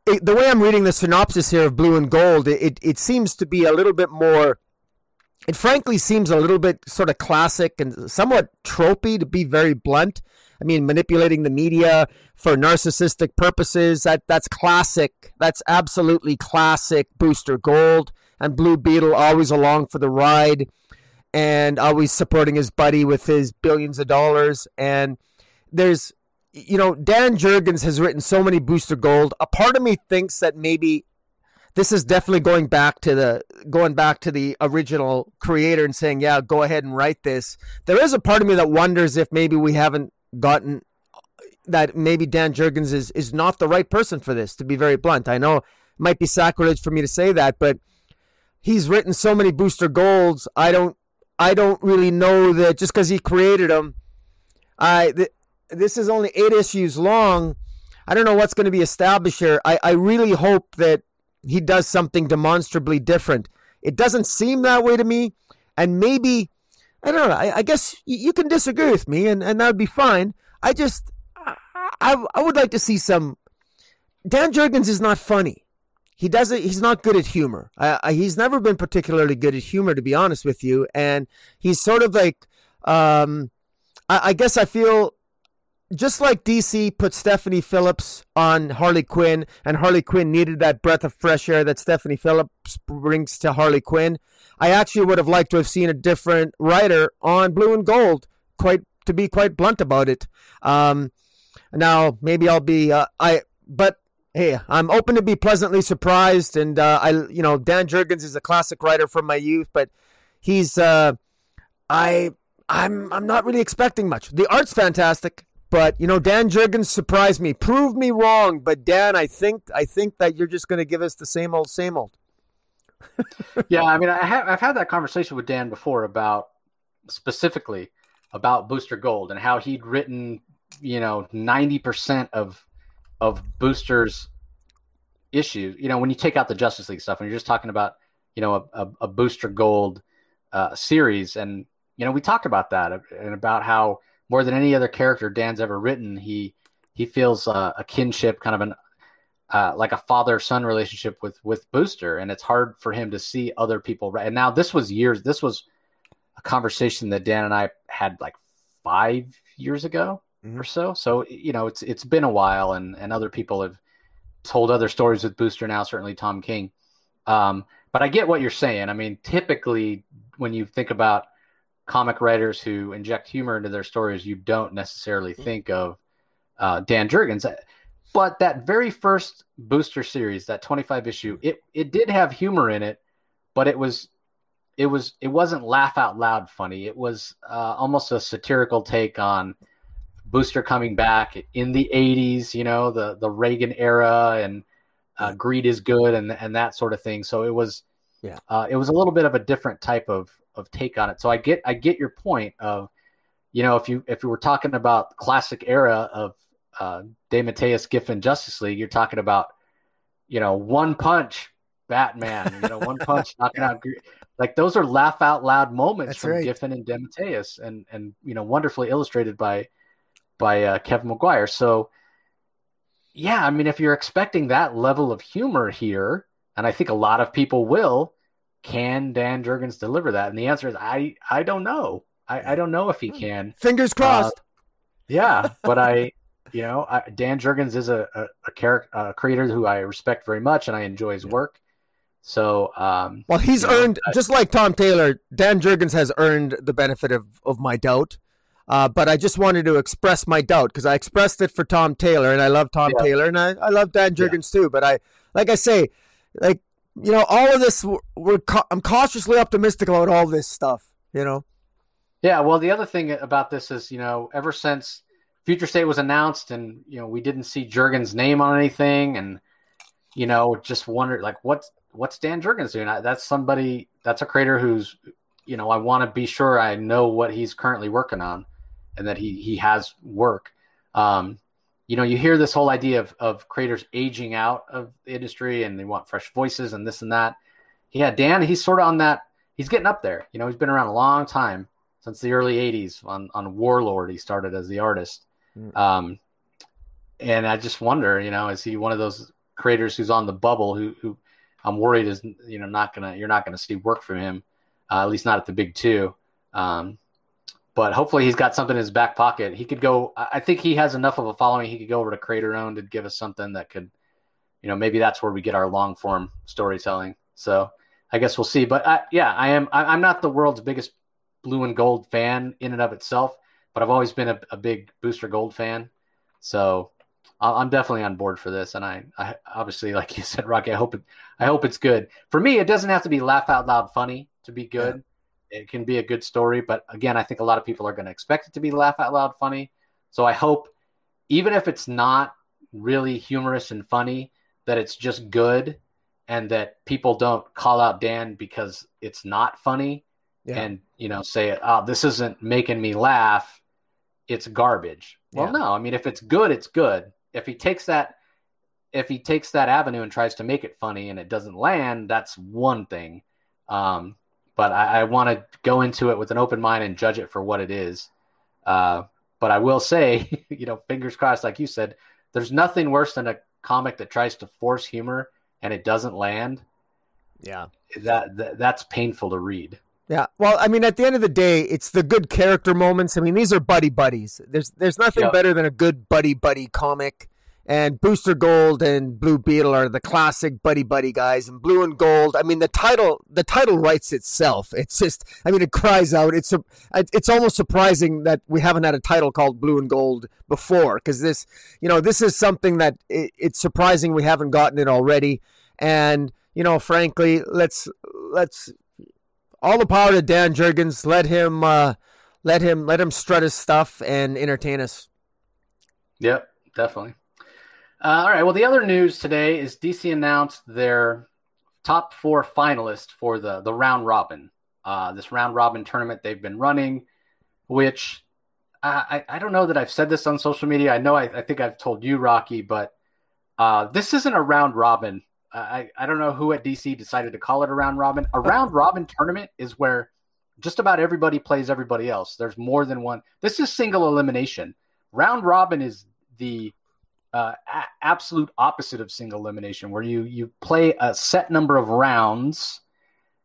it, the way I'm reading the synopsis here of Blue and Gold, it, it seems to be a little bit more. It frankly seems a little bit sort of classic and somewhat tropey, to be very blunt. I mean, manipulating the media for narcissistic purposes. That that's classic. That's absolutely classic. Booster Gold and Blue Beetle always along for the ride, and always supporting his buddy with his billions of dollars. And there's you know, Dan Jurgens has written so many Booster Gold. A part of me thinks that maybe this is definitely going back to the going back to the original creator and saying, "Yeah, go ahead and write this." There is a part of me that wonders if maybe we haven't gotten that maybe Dan Jurgens is is not the right person for this. To be very blunt, I know it might be sacrilege for me to say that, but he's written so many Booster Golds. I don't I don't really know that just because he created them. I this is only eight issues long. I don't know what's going to be established here. I, I really hope that he does something demonstrably different. It doesn't seem that way to me. And maybe, I don't know, I, I guess you, can disagree with me, and, and that would be fine. I just, I, I would like to see some. Dan Jurgens is not funny. He doesn't. He's not good at humor. I, he's never been particularly good at humor, to be honest with you. And he's sort of like, um, I guess I feel just like DC put Stephanie Phillips on Harley Quinn, and Harley Quinn needed that breath of fresh air that Stephanie Phillips brings to Harley Quinn, I actually would have liked to have seen a different writer on Blue and Gold. Quite to be quite blunt about it. Um, now maybe I'll be uh, I, but Hey, I'm open to be pleasantly surprised, and uh, I, you know, Dan Jurgens is a classic writer from my youth, but he's, uh, I, I'm, I'm not really expecting much. The art's fantastic, but you know, Dan Jurgens surprised me, proved me wrong. But Dan, I think, I think that you're just going to give us the same old, same old. yeah, I mean, I have, I've had that conversation with Dan before about specifically about Booster Gold and how he'd written, you know, ninety percent of of Booster's issues. You know, when you take out the Justice League stuff and you're just talking about, you know, a, a, a Booster Gold uh, series, and you know, we talked about that and about how more than any other character Dan's ever written, he he feels uh, a kinship, kind of an uh, like a father son relationship with with Booster, and it's hard for him to see other people. And now this was years. This was a conversation that Dan and I had like five years ago mm-hmm. or so. So you know, it's it's been a while, and and other people have told other stories with Booster now. Certainly Tom King. Um, but I get what you're saying. I mean, typically when you think about comic writers who inject humor into their stories, you don't necessarily mm-hmm. think of uh, Dan Jurgens. But that very first Booster series, that 25 issue, it it did have humor in it, but it was it was it wasn't laugh out loud funny. It was uh, almost a satirical take on Booster coming back in the 80s, you know, the the Reagan era and uh, greed is good and and that sort of thing. So it was yeah. Uh, it was a little bit of a different type of of take on it. So I get I get your point of you know if you if you were talking about classic era of uh, DeMatteis Giffen Justice League, you're talking about you know one punch Batman, you know one punch knocking out like those are laugh out loud moments That's from right. Giffen and DeMatteis and and you know wonderfully illustrated by by uh, Kevin Maguire. So, yeah, I mean, if you're expecting that level of humor here, and I think a lot of people will, can Dan Jurgens deliver that? And the answer is I I don't know. I, I don't know if he can. Fingers crossed. Uh, yeah, but I, you know, I, Dan Jurgens is a a, a, character, a creator who I respect very much, and I enjoy his work. So, um, well, he's earned know, just like Tom Taylor. Dan Jurgens has earned the benefit of of my doubt. Uh, but I just wanted to express my doubt because I expressed it for Tom Taylor, and I love Tom yeah. Taylor, and I, I love Dan Jurgens yeah. too. But I, like I say, like you know, all of this, we're I'm cautiously optimistic about all this stuff. You know. Yeah. Well, the other thing about this is, you know, ever since Future State was announced, and you know, we didn't see Jurgens' name on anything, and you know, just wondered like, what's what's Dan Jurgens doing? That's somebody. That's a creator who's, you know, I want to be sure I know what he's currently working on and that he he has work. Um, you know, you hear this whole idea of of creators aging out of the industry and they want fresh voices and this and that. Yeah, Dan, he's sort of on that. He's getting up there. You know, he's been around a long time since the early '80s. On on Warlord, he started as the artist. Mm. Um, and I just wonder, you know, is he one of those creators who's on the bubble who who I'm worried is you know not gonna you're not gonna see work from him, uh, at least not at the big two. Um, but hopefully he's got something in his back pocket. He could go. I think he has enough of a following. He could go over to Creator Owned and give us something that could, you know, maybe that's where we get our long form storytelling. So I guess we'll see. But I, yeah, I am. I, am not the world's biggest blue and gold fan in and of itself, but I've always been a, a big Booster Gold fan. So I'm definitely on board for this. And I, I obviously, like you said, Rocky, I hope it. I hope it's good. For me, it doesn't have to be laugh out loud funny to be good. Yeah it can be a good story. But again, I think a lot of people are going to expect it to be laugh out loud funny. So I hope, even if it's not really humorous and funny, that it's just good and that people don't call out Dan because it's not funny yeah. and, you know, say, oh, this isn't making me laugh. It's garbage. Well, yeah. no, I mean, if it's good, it's good. If he takes that, if he takes that avenue and tries to make it funny and it doesn't land, that's one thing. Um, but I, I want to go into it with an open mind and judge it for what it is. Uh, but I will say, you know, fingers crossed, like you said, there's nothing worse than a comic that tries to force humor and it doesn't land. Yeah, that, that that's painful to read. Yeah, well, I mean, at the end of the day, it's the good character moments. I mean, these are buddy buddies. There's there's nothing yep. better than a good buddy buddy comic, and Booster Gold and Blue Beetle are the classic buddy buddy guys, and Blue and Gold. I mean, the title the title writes itself. It's just, I mean, it cries out. It's a, it's almost surprising that we haven't had a title called Blue and Gold before, because this, you know, this is something that it, it's surprising we haven't gotten it already. And you know, frankly, let's let's all the power to Dan Jurgens. Let him uh, let him let him strut his stuff and entertain us. Yep, definitely. Uh, all right. Well, the other news today is DC announced their top four finalists for the the round robin. Uh, this round robin tournament they've been running, which I, I don't know that I've said this on social media. I know I, I think I've told you, Rocky, but uh, this isn't a round robin. I, I don't know who at DC decided to call it a round robin. A round robin tournament is where just about everybody plays everybody else. There's more than one. This is single elimination. Round robin is the uh, a- absolute opposite of single elimination, where you you play a set number of rounds.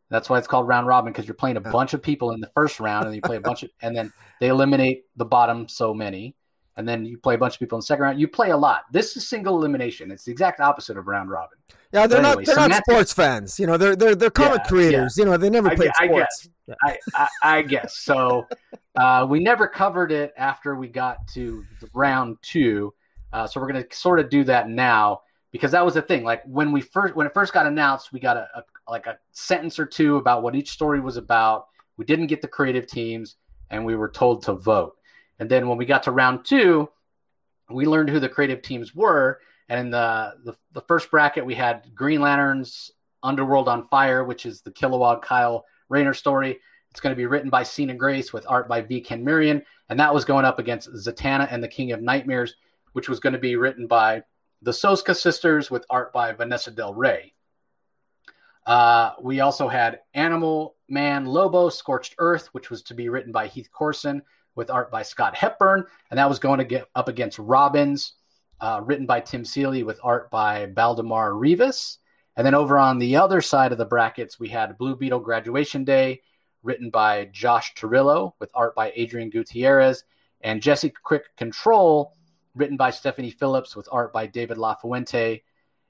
That's why it's called round robin because you're playing a bunch of people in the first round, and you play a bunch of, and then they eliminate the bottom so many, and then you play a bunch of people in the second round. You play a lot. This is single elimination. It's the exact opposite of round robin. Yeah, they're anyway, not they're not sports fans. You know, they're they're they're comic yeah, creators. Yeah. You know, they never played I, sports. I guess. I, I, I guess. So uh, we never covered it after we got to round two. Uh, so we're going to sort of do that now because that was the thing. Like when we first when it first got announced, we got a, a like a sentence or two about what each story was about. We didn't get the creative teams, and we were told to vote. And then when we got to round two, we learned who the creative teams were. And in the, the, the first bracket, we had Green Lanterns, Underworld on Fire, which is the Kilowog Kyle Rayner story. It's going to be written by Sina Grace with art by V. Ken Marion. And that was going up against Zatanna and the King of Nightmares, which was going to be written by the Soska sisters with art by Vanessa Del Rey. Uh, we also had Animal Man Lobo Scorched Earth, which was to be written by Heath Corson with art by Scott Hepburn. And that was going to get up against Robins, uh, written by Tim Seeley with art by Baldemar Rivas. And then over on the other side of the brackets, we had Blue Beetle Graduation Day, written by Josh Trujillo with art by Adrian Gutierrez, and Jesse Quick Control, written by Stephanie Phillips with art by David LaFuente.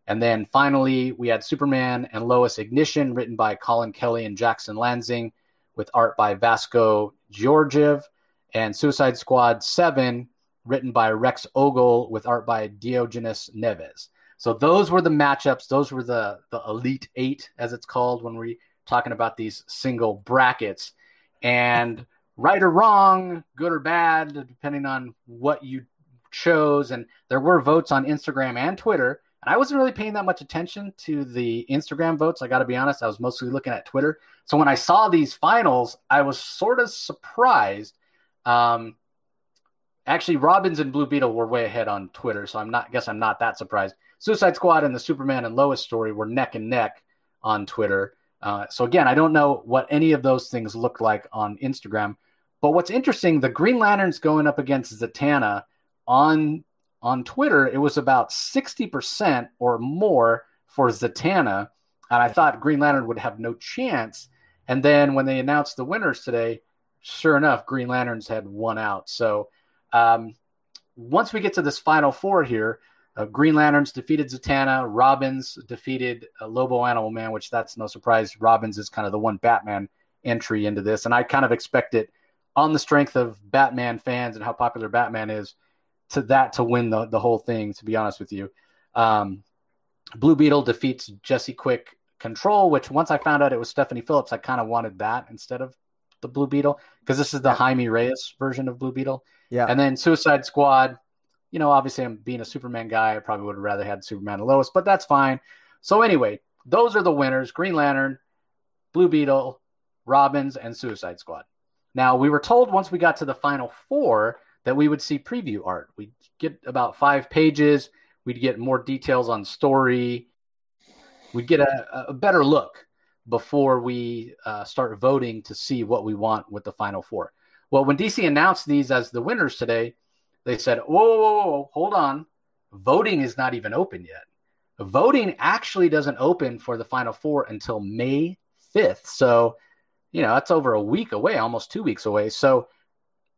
And then finally, we had Superman and Lois Ignition, written by Colin Kelly and Jackson Lanzing, with art by Vasco Georgiev, and Suicide Squad 7, written by Rex Ogle, with art by Diogenes Neves. So those were the matchups. Those were the, the Elite Eight, as it's called when we're talking about these single brackets. And right or wrong, good or bad, depending on what you chose. And there were votes on Instagram and Twitter. And I wasn't really paying that much attention to the Instagram votes. I got to be honest. I was mostly looking at Twitter. So when I saw these finals, I was sort of surprised. Um, actually, Robins and Blue Beetle were way ahead on Twitter. So I'm not, guess I'm not that surprised. Suicide Squad and the Superman and Lois story were neck and neck on Twitter. Uh, so again, I don't know what any of those things look like on Instagram. But what's interesting, the Green Lanterns going up against Zatanna on on Twitter, it was about 60% or more for Zatanna. And I thought Green Lantern would have no chance. And then when they announced the winners today, sure enough, Green Lanterns had won out. So um, once we get to this final four here, uh, Green Lanterns defeated Zatanna. Robins defeated uh, Lobo Animal Man, which that's no surprise. Robins is kind of the one Batman entry into this. And I kind of expect it on the strength of Batman fans and how popular Batman is to that to win the, the whole thing, to be honest with you. Um, Blue Beetle defeats Jesse Quick Control, which once I found out it was Stephanie Phillips, I kind of wanted that instead of the Blue Beetle because this is the Jaime Reyes version of Blue Beetle. Yeah. And then Suicide Squad, you know, obviously I'm being a Superman guy. I probably would have rather had Superman and Lois, but that's fine. So anyway, those are the winners: Green Lantern, Blue Beetle, Robins, and Suicide Squad. Now we were told once we got to the final four that we would see preview art. We'd get about five pages. We'd get more details on story. We'd get a, a better look before we uh, start voting to see what we want with the final four. Well, when DC announced these as the winners today, they said, whoa, whoa, whoa, hold on. Voting is not even open yet. Voting actually doesn't open for the final four until May 5th. So, you know, that's over a week away, almost two weeks away. So,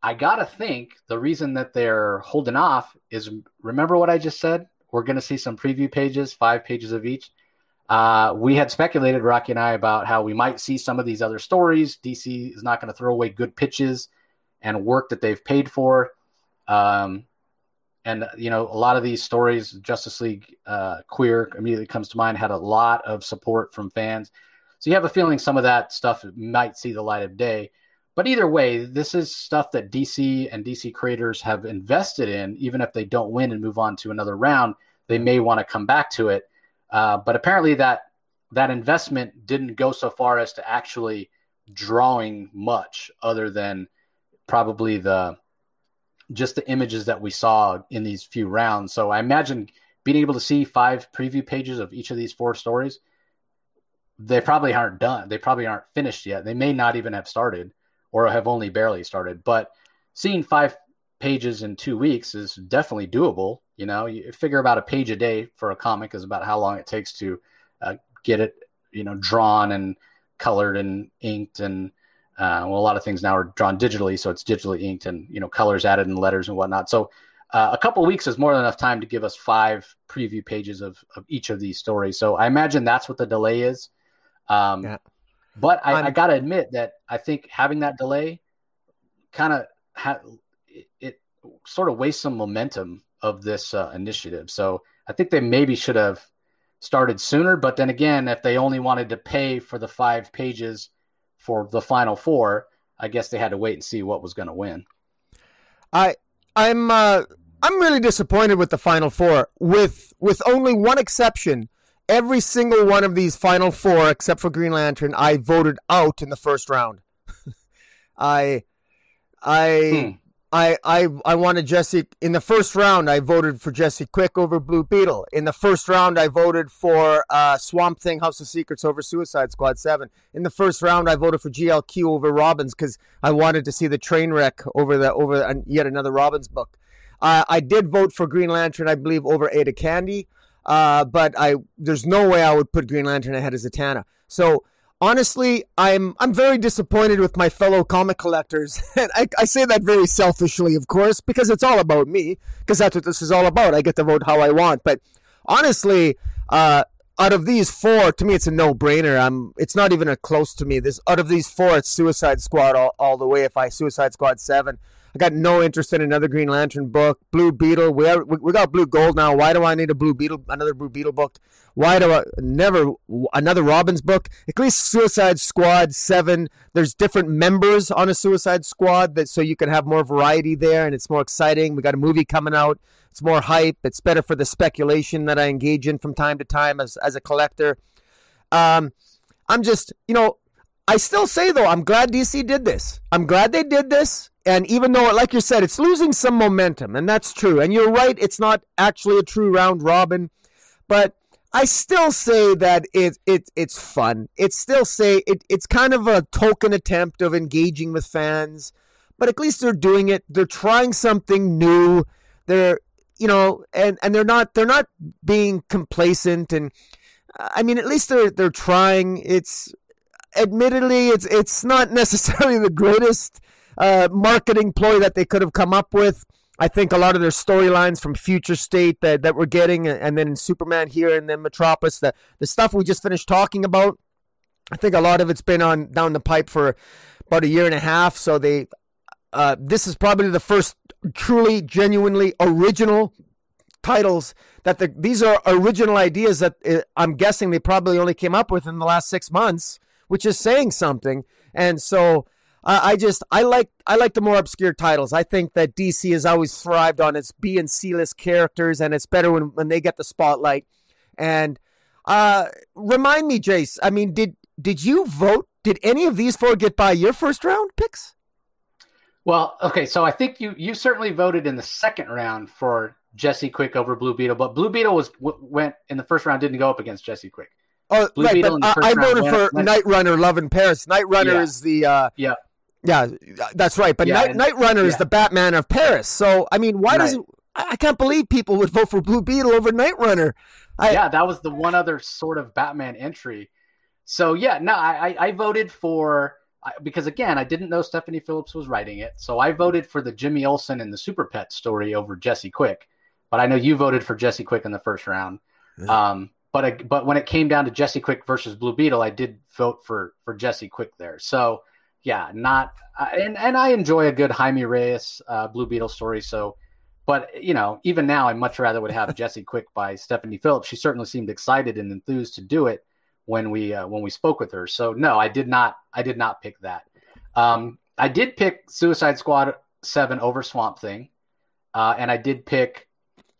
I gotta think the reason that they're holding off is remember what I just said we're to see some preview pages, five pages of each. Uh, we had speculated, Rocky and I, about how we might see some of these other stories. DC is not going to throw away good pitches and work that they've paid for. Um, and you know, a lot of these stories, Justice League uh, Queer immediately comes to mind, had a lot of support from fans. So you have a feeling some of that stuff might see the light of day. But either way, this is stuff that DC and DC creators have invested in. Even if they don't win and move on to another round, they may want to come back to it uh, but apparently that that investment didn't go so far as to actually drawing much other than probably the just the images that we saw in these few rounds. So I imagine being able to see five preview pages of each of these four stories, they probably aren't done. They probably aren't finished yet. They may not even have started or have only barely started. But seeing five pages in two weeks is definitely doable. You know, you figure about a page a day for a comic is about how long it takes to uh, get it, you know, drawn and colored and inked and uh, well, a lot of things now are drawn digitally, so it's digitally inked and you know colors added and letters and whatnot. So uh, a couple weeks is more than enough time to give us five preview pages of, of each of these stories. So I imagine that's what the delay is. Um, yeah. But I, I got to admit that I think having that delay kind of ha- it, it, sort of wastes some momentum of this uh, initiative. So I think they maybe should have started sooner. But then again, if they only wanted to pay for the five pages for the final four, I guess they had to wait and see what was going to win. I I'm uh, I'm really disappointed with the final four. With with only one exception, every single one of these final four, except for Green Lantern, I voted out in the first round. I I hmm. I, I I wanted Jesse in the first round. I voted for Jesse Quick over Blue Beetle. In the first round, I voted for uh, Swamp Thing, House of Secrets over Suicide Squad Seven. In the first round, I voted for GLQ over Robins because I wanted to see the train wreck over the over yet another Robins book. Uh, I did vote for Green Lantern, I believe, over Etta Candy, uh, but I there's no way I would put Green Lantern ahead of Zatanna. So honestly, I'm I'm very disappointed with my fellow comic collectors, and I, I say that very selfishly, of course, because it's all about me, because that's what this is all about. I get to vote how I want, but honestly, uh, out of these four, to me, it's a no-brainer. I'm. It's not even a close to me. This out of these four, it's Suicide Squad all, all the way. If I Suicide Squad seven, I got no interest in another Green Lantern book. Blue Beetle. We are, we got Blue Gold now. Why do I need a Blue Beetle? Another Blue Beetle book? Why do I never another Robins book? At least Suicide Squad seven. There's different members on a Suicide Squad that so you can have more variety there, and it's more exciting. We got a movie coming out. It's more hype. It's better for the speculation that I engage in from time to time as as a collector. Um, I'm just you know I still say though, I'm glad DC did this. I'm glad they did this. And even though, like you said, it's losing some momentum, and that's true. And you're right, it's not actually a true round robin, but I still say that it, it it's fun. It's still say it, it's kind of a token attempt of engaging with fans, but at least they're doing it. They're trying something new. They're you know, and and they're not they're not being complacent. And uh, I mean, at least they're they're trying. It's admittedly it's it's not necessarily the greatest marketing ploy that they could have come up with. I think a lot of their storylines from Future State that, that we're getting, and then Superman here, and then Metropolis, the, the stuff we just finished talking about, I think a lot of it's been on down the pipe for about a year and a half. So they, uh, this is probably the first truly, genuinely original titles that the, these are original ideas that uh, I'm guessing they probably only came up with in the last six months, which is saying something. And so I just I like I like the more obscure titles. I think that DC has always thrived on its B and C list characters, and it's better when, when they get the spotlight. And uh, remind me, Jace. I mean, did did you vote? Did any of these four get by your first round picks? Well, okay, so I think you you certainly voted in the second round for Jesse Quick over Blue Beetle, but Blue Beetle was went in the first round didn't go up against Jesse Quick. Oh, Blue right, Beetle but I, I voted for went, Night Runner, Love in Paris. Night Runner yeah. is the uh, yeah yeah, that's right. But yeah, Night, Night Runner yeah. is the Batman of Paris. So I mean, why right. does it? I can't believe people would vote for Blue Beetle over Night Runner. I, yeah, that was the one other sort of Batman entry. So yeah, no, I I voted for because again, I didn't know Stephanie Phillips was writing it, so I voted for the Jimmy Olsen and the Super Pet story over Jesse Quick. but I know you voted for Jesse Quick in the first round. Yeah. Um, but but when it came down to Jesse Quick versus Blue Beetle, I did vote for for Jesse Quick there. So yeah, not and and I enjoy a good Jaime Reyes uh, Blue Beetle story. So, but you know, even now, I much rather would have Jesse Quick by Stephanie Phillips. She certainly seemed excited and enthused to do it when we uh, when we spoke with her. So no, I did not I did not pick that. Um, I did pick Suicide Squad seven over Swamp Thing, uh, and I did pick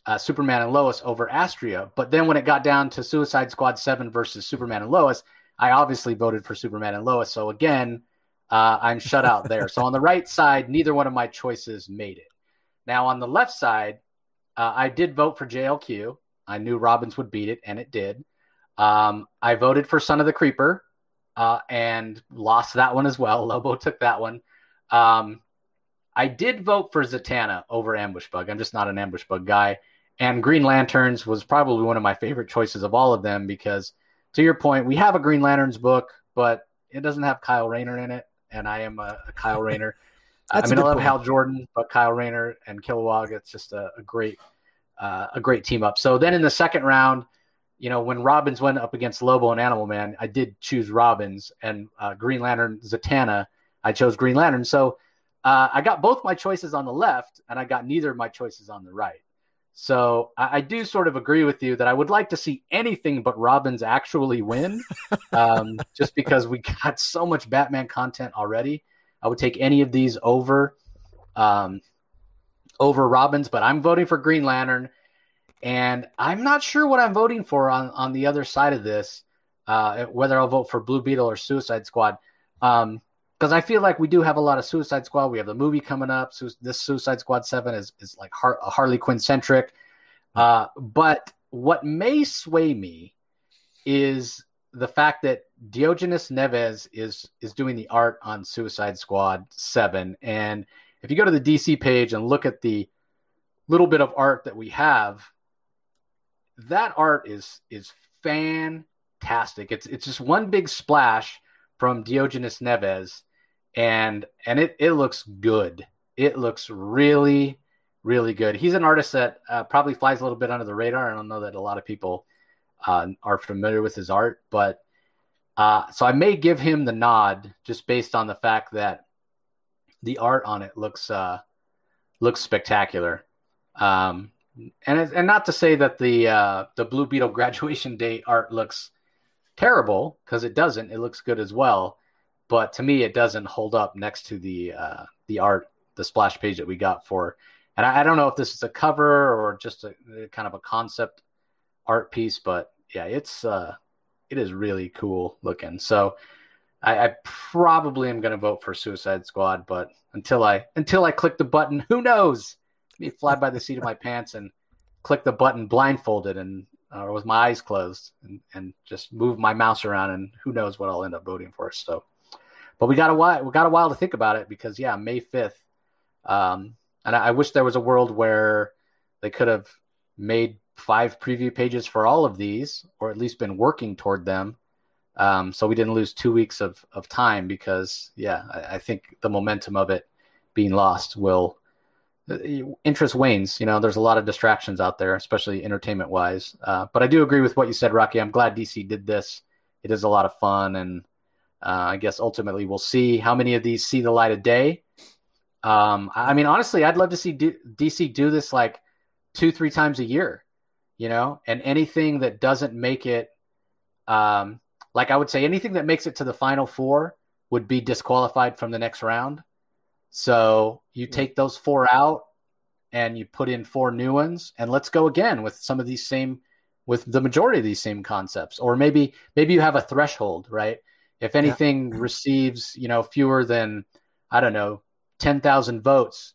uh, Superman and Lois over Astria. But then when it got down to Suicide Squad 7 versus Superman and Lois, I obviously voted for Superman and Lois. So again, uh, I'm shut out there. so on the right side, neither one of my choices made it. Now on the left side, uh, I did vote for JLQ. I knew Robins would beat it, and it did. Um, I voted for Son of the Creeper uh, and lost that one as well. Lobo took that one. Um, I did vote for Zatanna over Ambush Bug. I'm just not an Ambush Bug guy. And Green Lanterns was probably one of my favorite choices of all of them because, to your point, we have a Green Lanterns book, but it doesn't have Kyle Rayner in it, and I am a, a Kyle Rayner. I mean, I love point. Hal Jordan, but Kyle Rayner and Kilowog, it's just a, a great, uh, a great team up. So then in the second round, you know, when Robins went up against Lobo and Animal Man, I did choose Robins and uh, Green Lantern Zatanna, I chose Green Lantern. So uh, I got both my choices on the left, and I got neither of my choices on the right. So I, I, do sort of agree with you that I would like to see anything but Robins actually win, um, just because we got so much Batman content already. I would take any of these over um, over Robins, but I'm voting for Green Lantern, and I'm not sure what I'm voting for on on the other side of this, uh, whether I'll vote for Blue Beetle or Suicide Squad. Um, because I feel like we do have a lot of Suicide Squad. We have the movie coming up. This Suicide Squad Seven is is like Har- Harley Quinn centric. Uh, but what may sway me is the fact that Diogenes Neves is is doing the art on Suicide Squad Seven, and if you go to the DC page and look at the little bit of art that we have, that art is is fantastic. It's it's just one big splash from Diogenes Neves and and it it looks good. It looks really really good. He's an artist that uh, probably flies a little bit under the radar. I don't know that a lot of people uh, are familiar with his art, but uh, so I may give him the nod just based on the fact that the art on it looks uh, looks spectacular. Um, and and not to say that the uh, the Blue Beetle graduation day art looks terrible because it doesn't. It looks good as well but to me, it doesn't hold up next to the uh, the art, the splash page that we got for. And I, I don't know if this is a cover or just a, a kind of a concept art piece, but yeah, it's uh, it is really cool looking. So I, I probably am going to vote for Suicide Squad, but until I until I click the button, who knows? Me fly by the seat of my pants and click the button blindfolded and uh, or with my eyes closed and, and just move my mouse around and who knows what I'll end up voting for. So but we got a while. We got a while to think about it because yeah, May fifth. Um, and I, I wish there was a world where they could have made five preview pages for all of these, or at least been working toward them. Um, so we didn't lose two weeks of, of time because, yeah, I, I think the momentum of it being lost will uh, interest wanes. You know, there's a lot of distractions out there, especially entertainment wise. Uh, but I do agree with what you said, Rocky. I'm glad DC did this. It is a lot of fun, and I guess ultimately we'll see how many of these see the light of day. Um, I mean, honestly, I'd love to see D- DC do this like two, three times a year, you know, and anything that doesn't make it, um, like I would say, anything that makes it to the final four would be disqualified from the next round. So you take those four out and you put in four new ones, and let's go again with some of these same, with the majority of these same concepts, or maybe maybe you have a threshold, right? If anything yeah. receives, you know, fewer than I don't know, 10,000 votes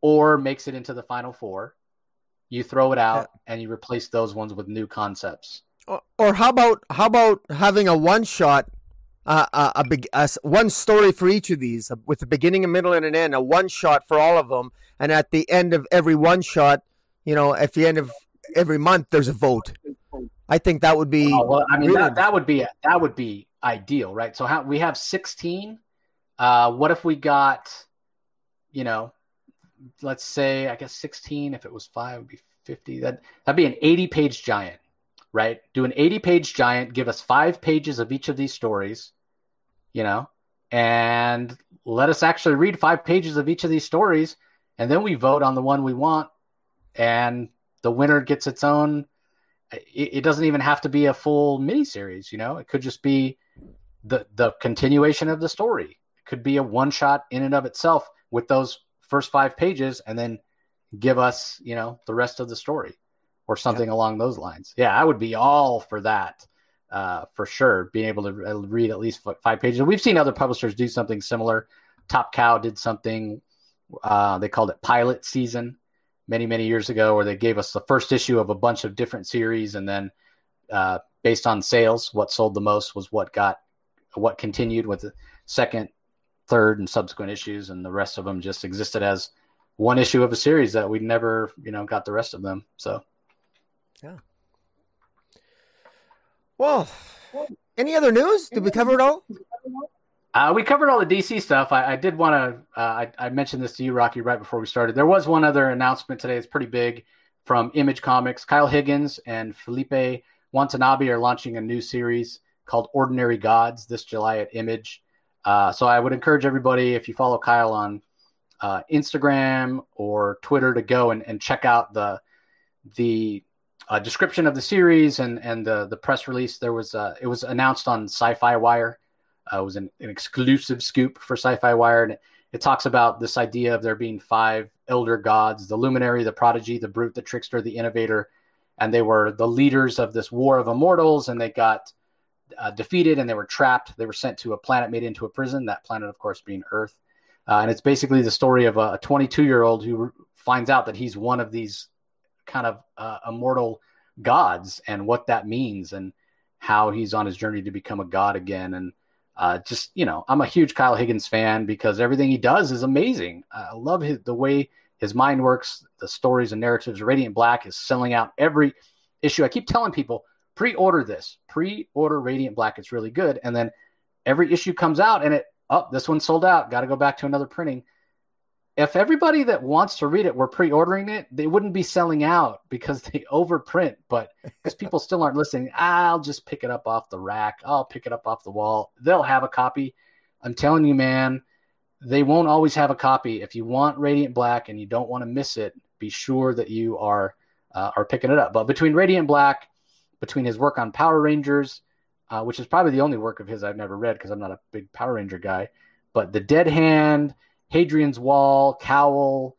or makes it into the final four, you throw it out yeah. and you replace those ones with new concepts. Or, or how about how about having a one shot uh, a, a big a, one story for each of these with a beginning, a middle, and an end. A one shot for all of them, and at the end of every one shot, you know, at the end of every month, there's a vote. I think that would be. Oh, well, I mean, really... that, that would be that would be ideal, right? So how we have 16. Uh, what if we got, you know, let's say I guess 16. If it was five, would be 50 that that'd be an 80 page giant right do an 80 page giant give us five pages of each of these stories you know and let us actually read five pages of each of these stories and then we vote on the one we want and the winner gets its own it, it doesn't even have to be a full miniseries you know it could just be the the continuation of the story it could be a one shot in and of itself with those first five pages and then give us, you know, the rest of the story or something yeah. along those lines. Yeah, I would be all for that uh, for sure. Being able to uh, read at least five pages. We've seen other publishers do something similar. Top Cow did something. Uh, they called it pilot season many many years ago, where they gave us the first issue of a bunch of different series, and then uh, based on sales, what sold the most was what got what continued with the second, third, and subsequent issues, and the rest of them just existed as one issue of a series that we never, you know, got the rest of them. So, yeah. Well, any other news? Did we cover it all? Uh, we covered all the DC stuff. I, I did want to. Uh, I, I, mentioned this to you, Rocky, right before we started. There was one other announcement today. It's pretty big from Image Comics. Kyle Higgins and Felipe Watanabe are launching a new series called Ordinary Gods this July at Image. Uh, so I would encourage everybody, if you follow Kyle on uh, Instagram or Twitter to go and, and check out the the uh, description of the series and and the the press release. There was uh, it was announced on Sci-Fi Wire. Uh, was an, an, exclusive scoop for Sci-Fi Wire, and it, it, talks about this idea of there being five elder gods: the Luminary, the Prodigy, the Brute, the Trickster, the Innovator, and they were the leaders of this war of immortals, and they got uh, defeated and they were trapped. They were sent to a planet made into a prison. That planet, of course, being Earth. Uh, and it's basically the story of a 22 year old who finds out that he's one of these kind of uh, immortal gods and what that means and how he's on his journey to become a god again. And uh, just, you know, I'm a huge Kyle Higgins fan because everything he does is amazing. I love his, the way his mind works, the stories and narratives. Radiant Black is selling out every issue. I keep telling people pre order this, pre order Radiant Black. It's really good. And then every issue comes out and it oh, this one sold out. Got to go back to another printing. If everybody that wants to read it were pre-ordering it, they wouldn't be selling out because they overprint. But because people still aren't listening, I'll just pick it up off the rack. I'll pick it up off the wall. They'll have a copy. I'm telling you, man, they won't always have a copy. If you want Radiant Black and you don't want to miss it, be sure that you are uh, are picking it up. But between Radiant Black, between his work on Power Rangers, uh, which is probably the only work of his I've never read because I'm not a big Power Ranger guy. But The Dead Hand, Hadrian's Wall, Cowl,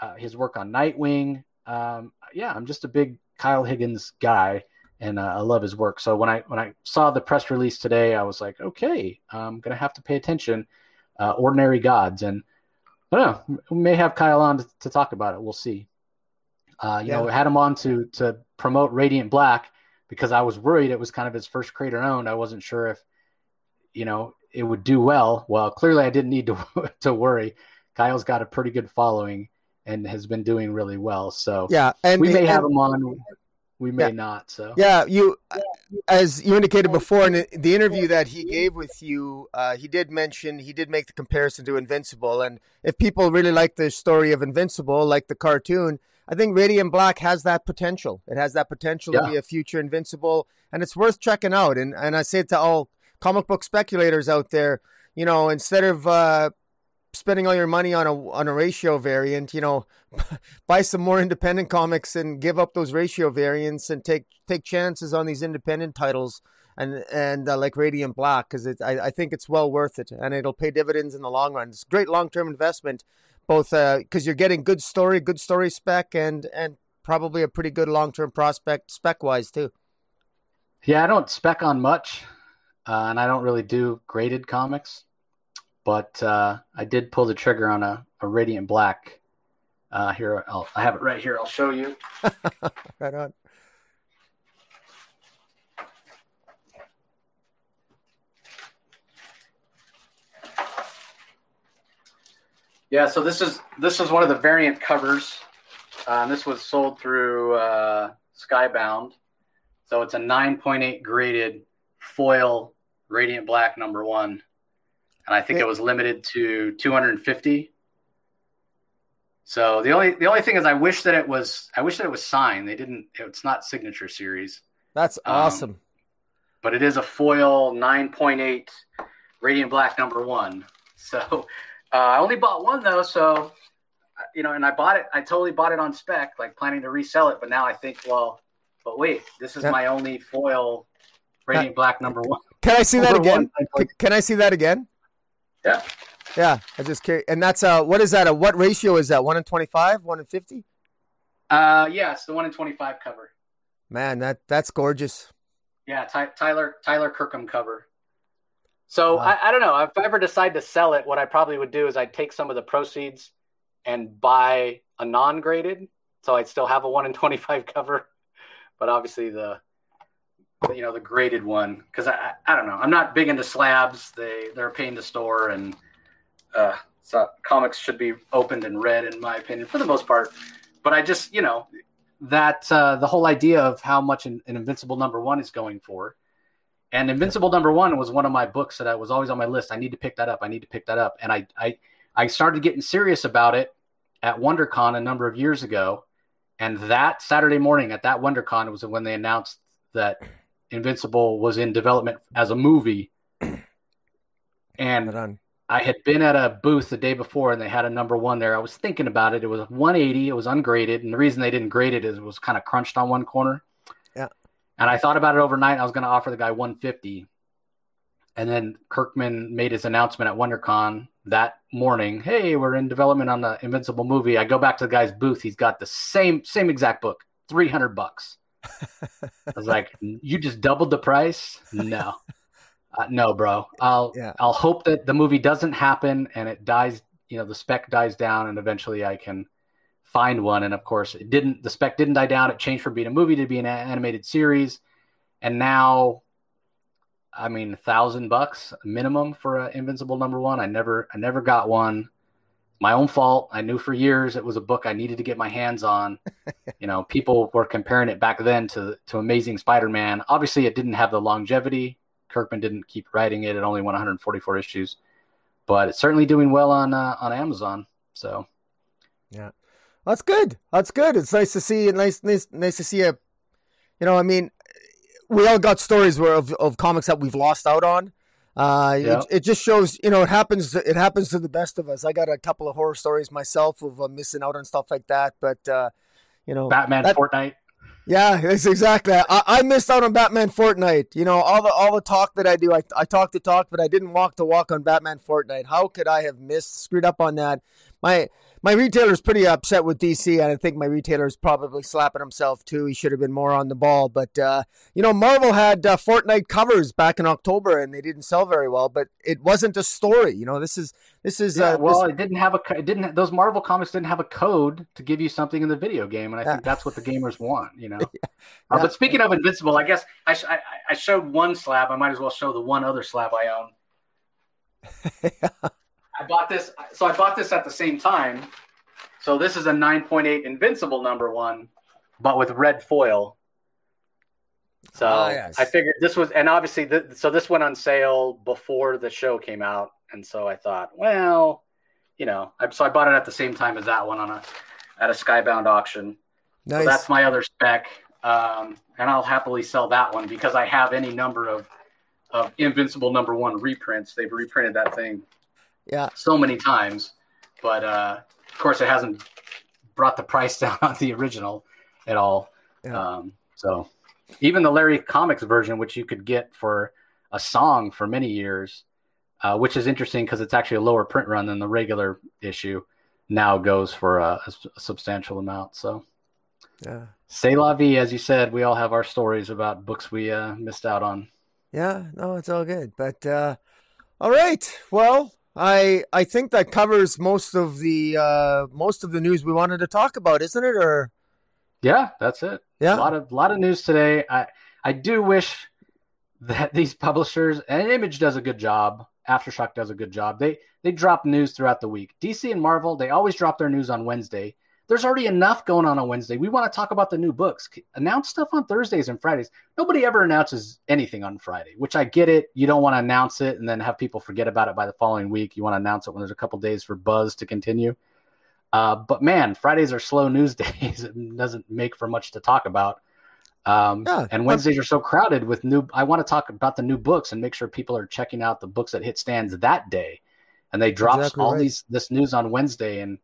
uh, his work on Nightwing. Um, yeah, I'm just a big Kyle Higgins guy, and uh, I love his work. So when I when I saw the press release today, I was like, okay, I'm gonna have to pay attention. Uh, Ordinary Gods, and I don't know, we may have Kyle on to, to talk about it. We'll see. Uh, you yeah. know, we had him on to to promote Radiant Black because I was worried it was kind of his first creator owned. I wasn't sure if, you know, it would do well. Well, clearly I didn't need to to worry. Kyle's got a pretty good following and has been doing really well. So yeah, and we may and, have him on. We may yeah. not. So yeah, you as you indicated before in the interview that he gave with you, uh, he did mention he did make the comparison to Invincible, and if people really like the story of Invincible, like the cartoon, I think Radiant Black has that potential. It has that potential yeah. to be a future Invincible, and it's worth checking out. And and I say to all comic book speculators out there, you know, instead of uh, spending all your money on a on a ratio variant, you know, buy some more independent comics and give up those ratio variants and take take chances on these independent titles and and uh, like Radiant Black because I, I think it's well worth it and it'll pay dividends in the long run. It's a great long term investment both because uh, you're getting good story, good story spec, and and probably a pretty good long term prospect spec wise too. Yeah, I don't spec on much, uh, and I don't really do graded comics, but uh, I did pull the trigger on a, a Radiant Black. Uh, here, I'll, I have it right here. I'll show you. right on. Yeah, so this is this is one of the variant covers. Uh, this was sold through uh, Skybound. So it's a 9.8 graded foil radiant black number one, and I think it was limited to 250. So the only the only thing is, I wish that it was I wish that it was signed. They didn't. It's not signature series. That's Um, awesome. but it is a foil 9.8 radiant black number one so uh, i only bought one though so you know and i bought it i totally bought it on spec like planning to resell it but now i think well but wait this is Yeah. my only foil radiant black number one Can I see that Number again? one. Can I see that again? yeah Yeah, I just curious. And that's uh, what is that? A what ratio is that? One in twenty-five? One in fifty? uh yeah it's the one in 25 cover Man, that that's gorgeous. yeah Ty- tyler tyler kirkham cover so Wow. I, I don't know if i ever decide to sell it what i probably would do is i'd take some of the proceeds and buy a non-graded so i'd still have a 1 in 25 cover but obviously the you know the graded one because I, I don't know. I'm not big into slabs. They they're a pain to store and uh so comics should be opened and read in my opinion for the most part. But i just you know that uh the whole idea of how much an, an invincible number one is going for. And invincible number one was one of my books that I was always on my list. I need to pick that up. I need to pick that up. And i i i started getting serious about it at wondercon a number of years ago. And that saturday morning at that wondercon was when they announced that invincible was in development as a movie and I had been at a booth the day before and they had a number one there. I was thinking about it. It was 180. It was ungraded. And the reason they didn't grade it is it was kind of crunched on one corner. Yeah. And I thought about it overnight. I was going to offer the guy 150. And then Kirkman made his announcement at WonderCon that morning. Hey, we're in development on the Invincible movie. I go back to the guy's booth. He's got the same same exact book, 300 bucks. I was like, you just doubled the price? No. Uh, no, bro. I'll Yeah. I'll hope that the movie doesn't happen and it dies. You know, the spec dies down, and eventually I can find one. And of course, it didn't. The spec didn't die down. It changed from being a movie to being an animated series, and now, I mean, a thousand bucks minimum for an Invincible number one. I never, I never got one. My own fault. I knew for years it was a book I needed to get my hands on. you know, people were comparing it back then to to Amazing Spider-Man. Obviously, it didn't have the longevity. Kirkman didn't keep writing it. It only went 144 issues, but it's certainly doing well on uh, on Amazon. So yeah, That's good. That's good. It's nice to see. Nice, nice, nice to see a. You know, I mean, we all got stories where of, of comics that we've lost out on. Uh, Yeah. it, it just shows, you know, it happens. It happens to the best of us. I got a couple of horror stories myself of uh, missing out on stuff like that. But uh, you know, Batman That- Fortnite. yeah, it's exactly. I, I missed out on Batman Fortnite. You know, all the all the talk that I do, I, I talk to talk, but I didn't walk to walk on Batman Fortnite. How could I have missed, screwed up on that? My my retailer's pretty upset with DC, and I think my retailer's probably slapping himself too. He should have been more on the ball. But uh, you know, Marvel had uh, Fortnite covers back in October, and they didn't sell very well. But it wasn't a story. You know, this is this is Yeah, uh, well, this- it didn't have a. It didn't. Those Marvel comics didn't have a code to give you something in the video game, and I Yeah. think that's what the gamers want. You know. Uh, Yeah. but speaking of Invincible, I guess I, sh- I I showed one slab. I might as well show the one other slab I own. I bought this. So I bought this at the same time. So this is a 9.8 Invincible number one, but with red foil. So Ah, yes. I figured this was, and obviously, th- so this went on sale before the show came out, and so I thought, well, you know, I, so I bought it at the same time as that one on a at a Skybound auction. nice. So that's my other spec, um, and I'll happily sell that one because I have any number of of Invincible number one reprints. They've reprinted that thing yeah, so many times, but uh, of course it hasn't brought the price down on the original at all. Yeah. Um, so even the Larry Comics version, which you could get for a song for many years, uh, which is interesting because it's actually a lower print run than the regular issue, now goes for a substantial amount. So yeah. say la vie, as you said, we all have our stories about books we uh, missed out on. Yeah, no, it's all good. But uh all right. Well, I I think that covers most of the uh most of the news we wanted to talk about, isn't it? Or Yeah, that's it. yeah. a lot of lot of news today. I I do wish that these publishers and Image does a good job. Aftershock does a good job. They they drop news throughout the week. DC and Marvel they always drop their news on Wednesday. There's already enough going on on Wednesday. We want to talk about the new books. Announce stuff on Thursdays and Fridays. Nobody ever announces anything on Friday, which I get it. You don't want to announce it and then have people forget about it by the following week. You want to announce it when there's a couple days for buzz to continue. Uh, but man, Fridays are slow news days. it doesn't make for much to talk about. Um, yeah, and Wednesdays are so crowded with new. I want to talk about the new books and make sure people are checking out the books that hit stands that day. And they drop exactly all right. these this news on Wednesday, and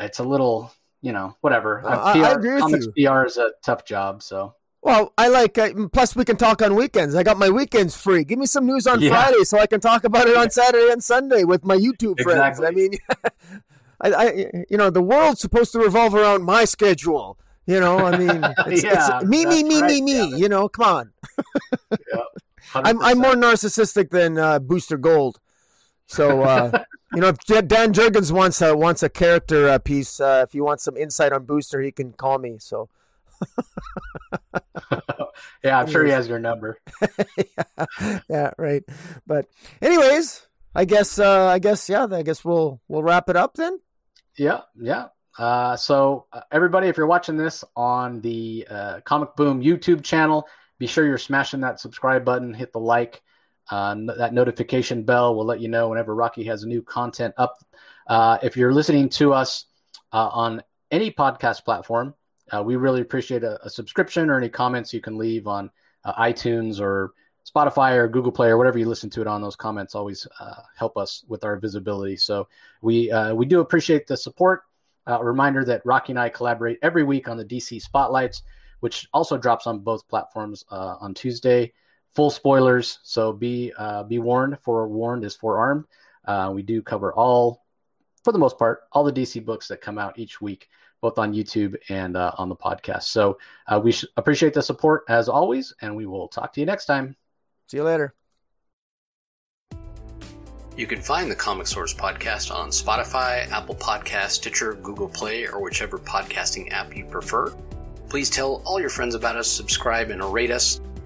it's a little, you know, whatever. Uh, PR, I agree with comics you. PR is a tough job, so. Well, I like. Uh, plus, we can talk on weekends. I got my weekends free. Give me some news on yeah. Friday so I can talk about it on Saturday and Sunday with my YouTube friends. Exactly. I mean, I, I, you know, the world's supposed to revolve around my schedule. You know, I mean, it's, yeah, it's me, me, me, me, me. You know, come on. yeah, I'm I'm more narcissistic than uh, Booster Gold. So uh, you know, if Dan Jurgens wants a wants a character uh, piece, uh, if you want some insight on Booster, he can call me. So. yeah, I'm sure he has your number. yeah, yeah, right. But anyways, I guess uh, I guess yeah, I guess we'll we'll wrap it up then. Yeah, yeah. Uh, so, uh, everybody, if you're watching this on the uh, Comic Boom YouTube channel, be sure you're smashing that subscribe button, hit the like, uh, that notification bell will let you know whenever Rocky has new content up. Uh, if you're listening to us uh, on any podcast platform, we really appreciate a, a, subscription or any comments you can leave on iTunes or Spotify or Google Play or whatever you listen to it on. Those comments always help us with our visibility. So we we do appreciate the support. Uh, a reminder that Rocky and I collaborate every week on the DC Spotlights, which also drops on both platforms uh, on Tuesday. Full spoilers, so be uh, be warned. Forewarned is forearmed. Uh, we do cover all, for the most part, all the DC books that come out each week, both on YouTube and uh, on the podcast. So uh, we appreciate the support as always, and we will talk to you next time. See you later. You can find the Comic Source podcast on Spotify, Apple Podcast, Stitcher, Google Play, or whichever podcasting app you prefer. Please tell all your friends about us, subscribe, and rate us.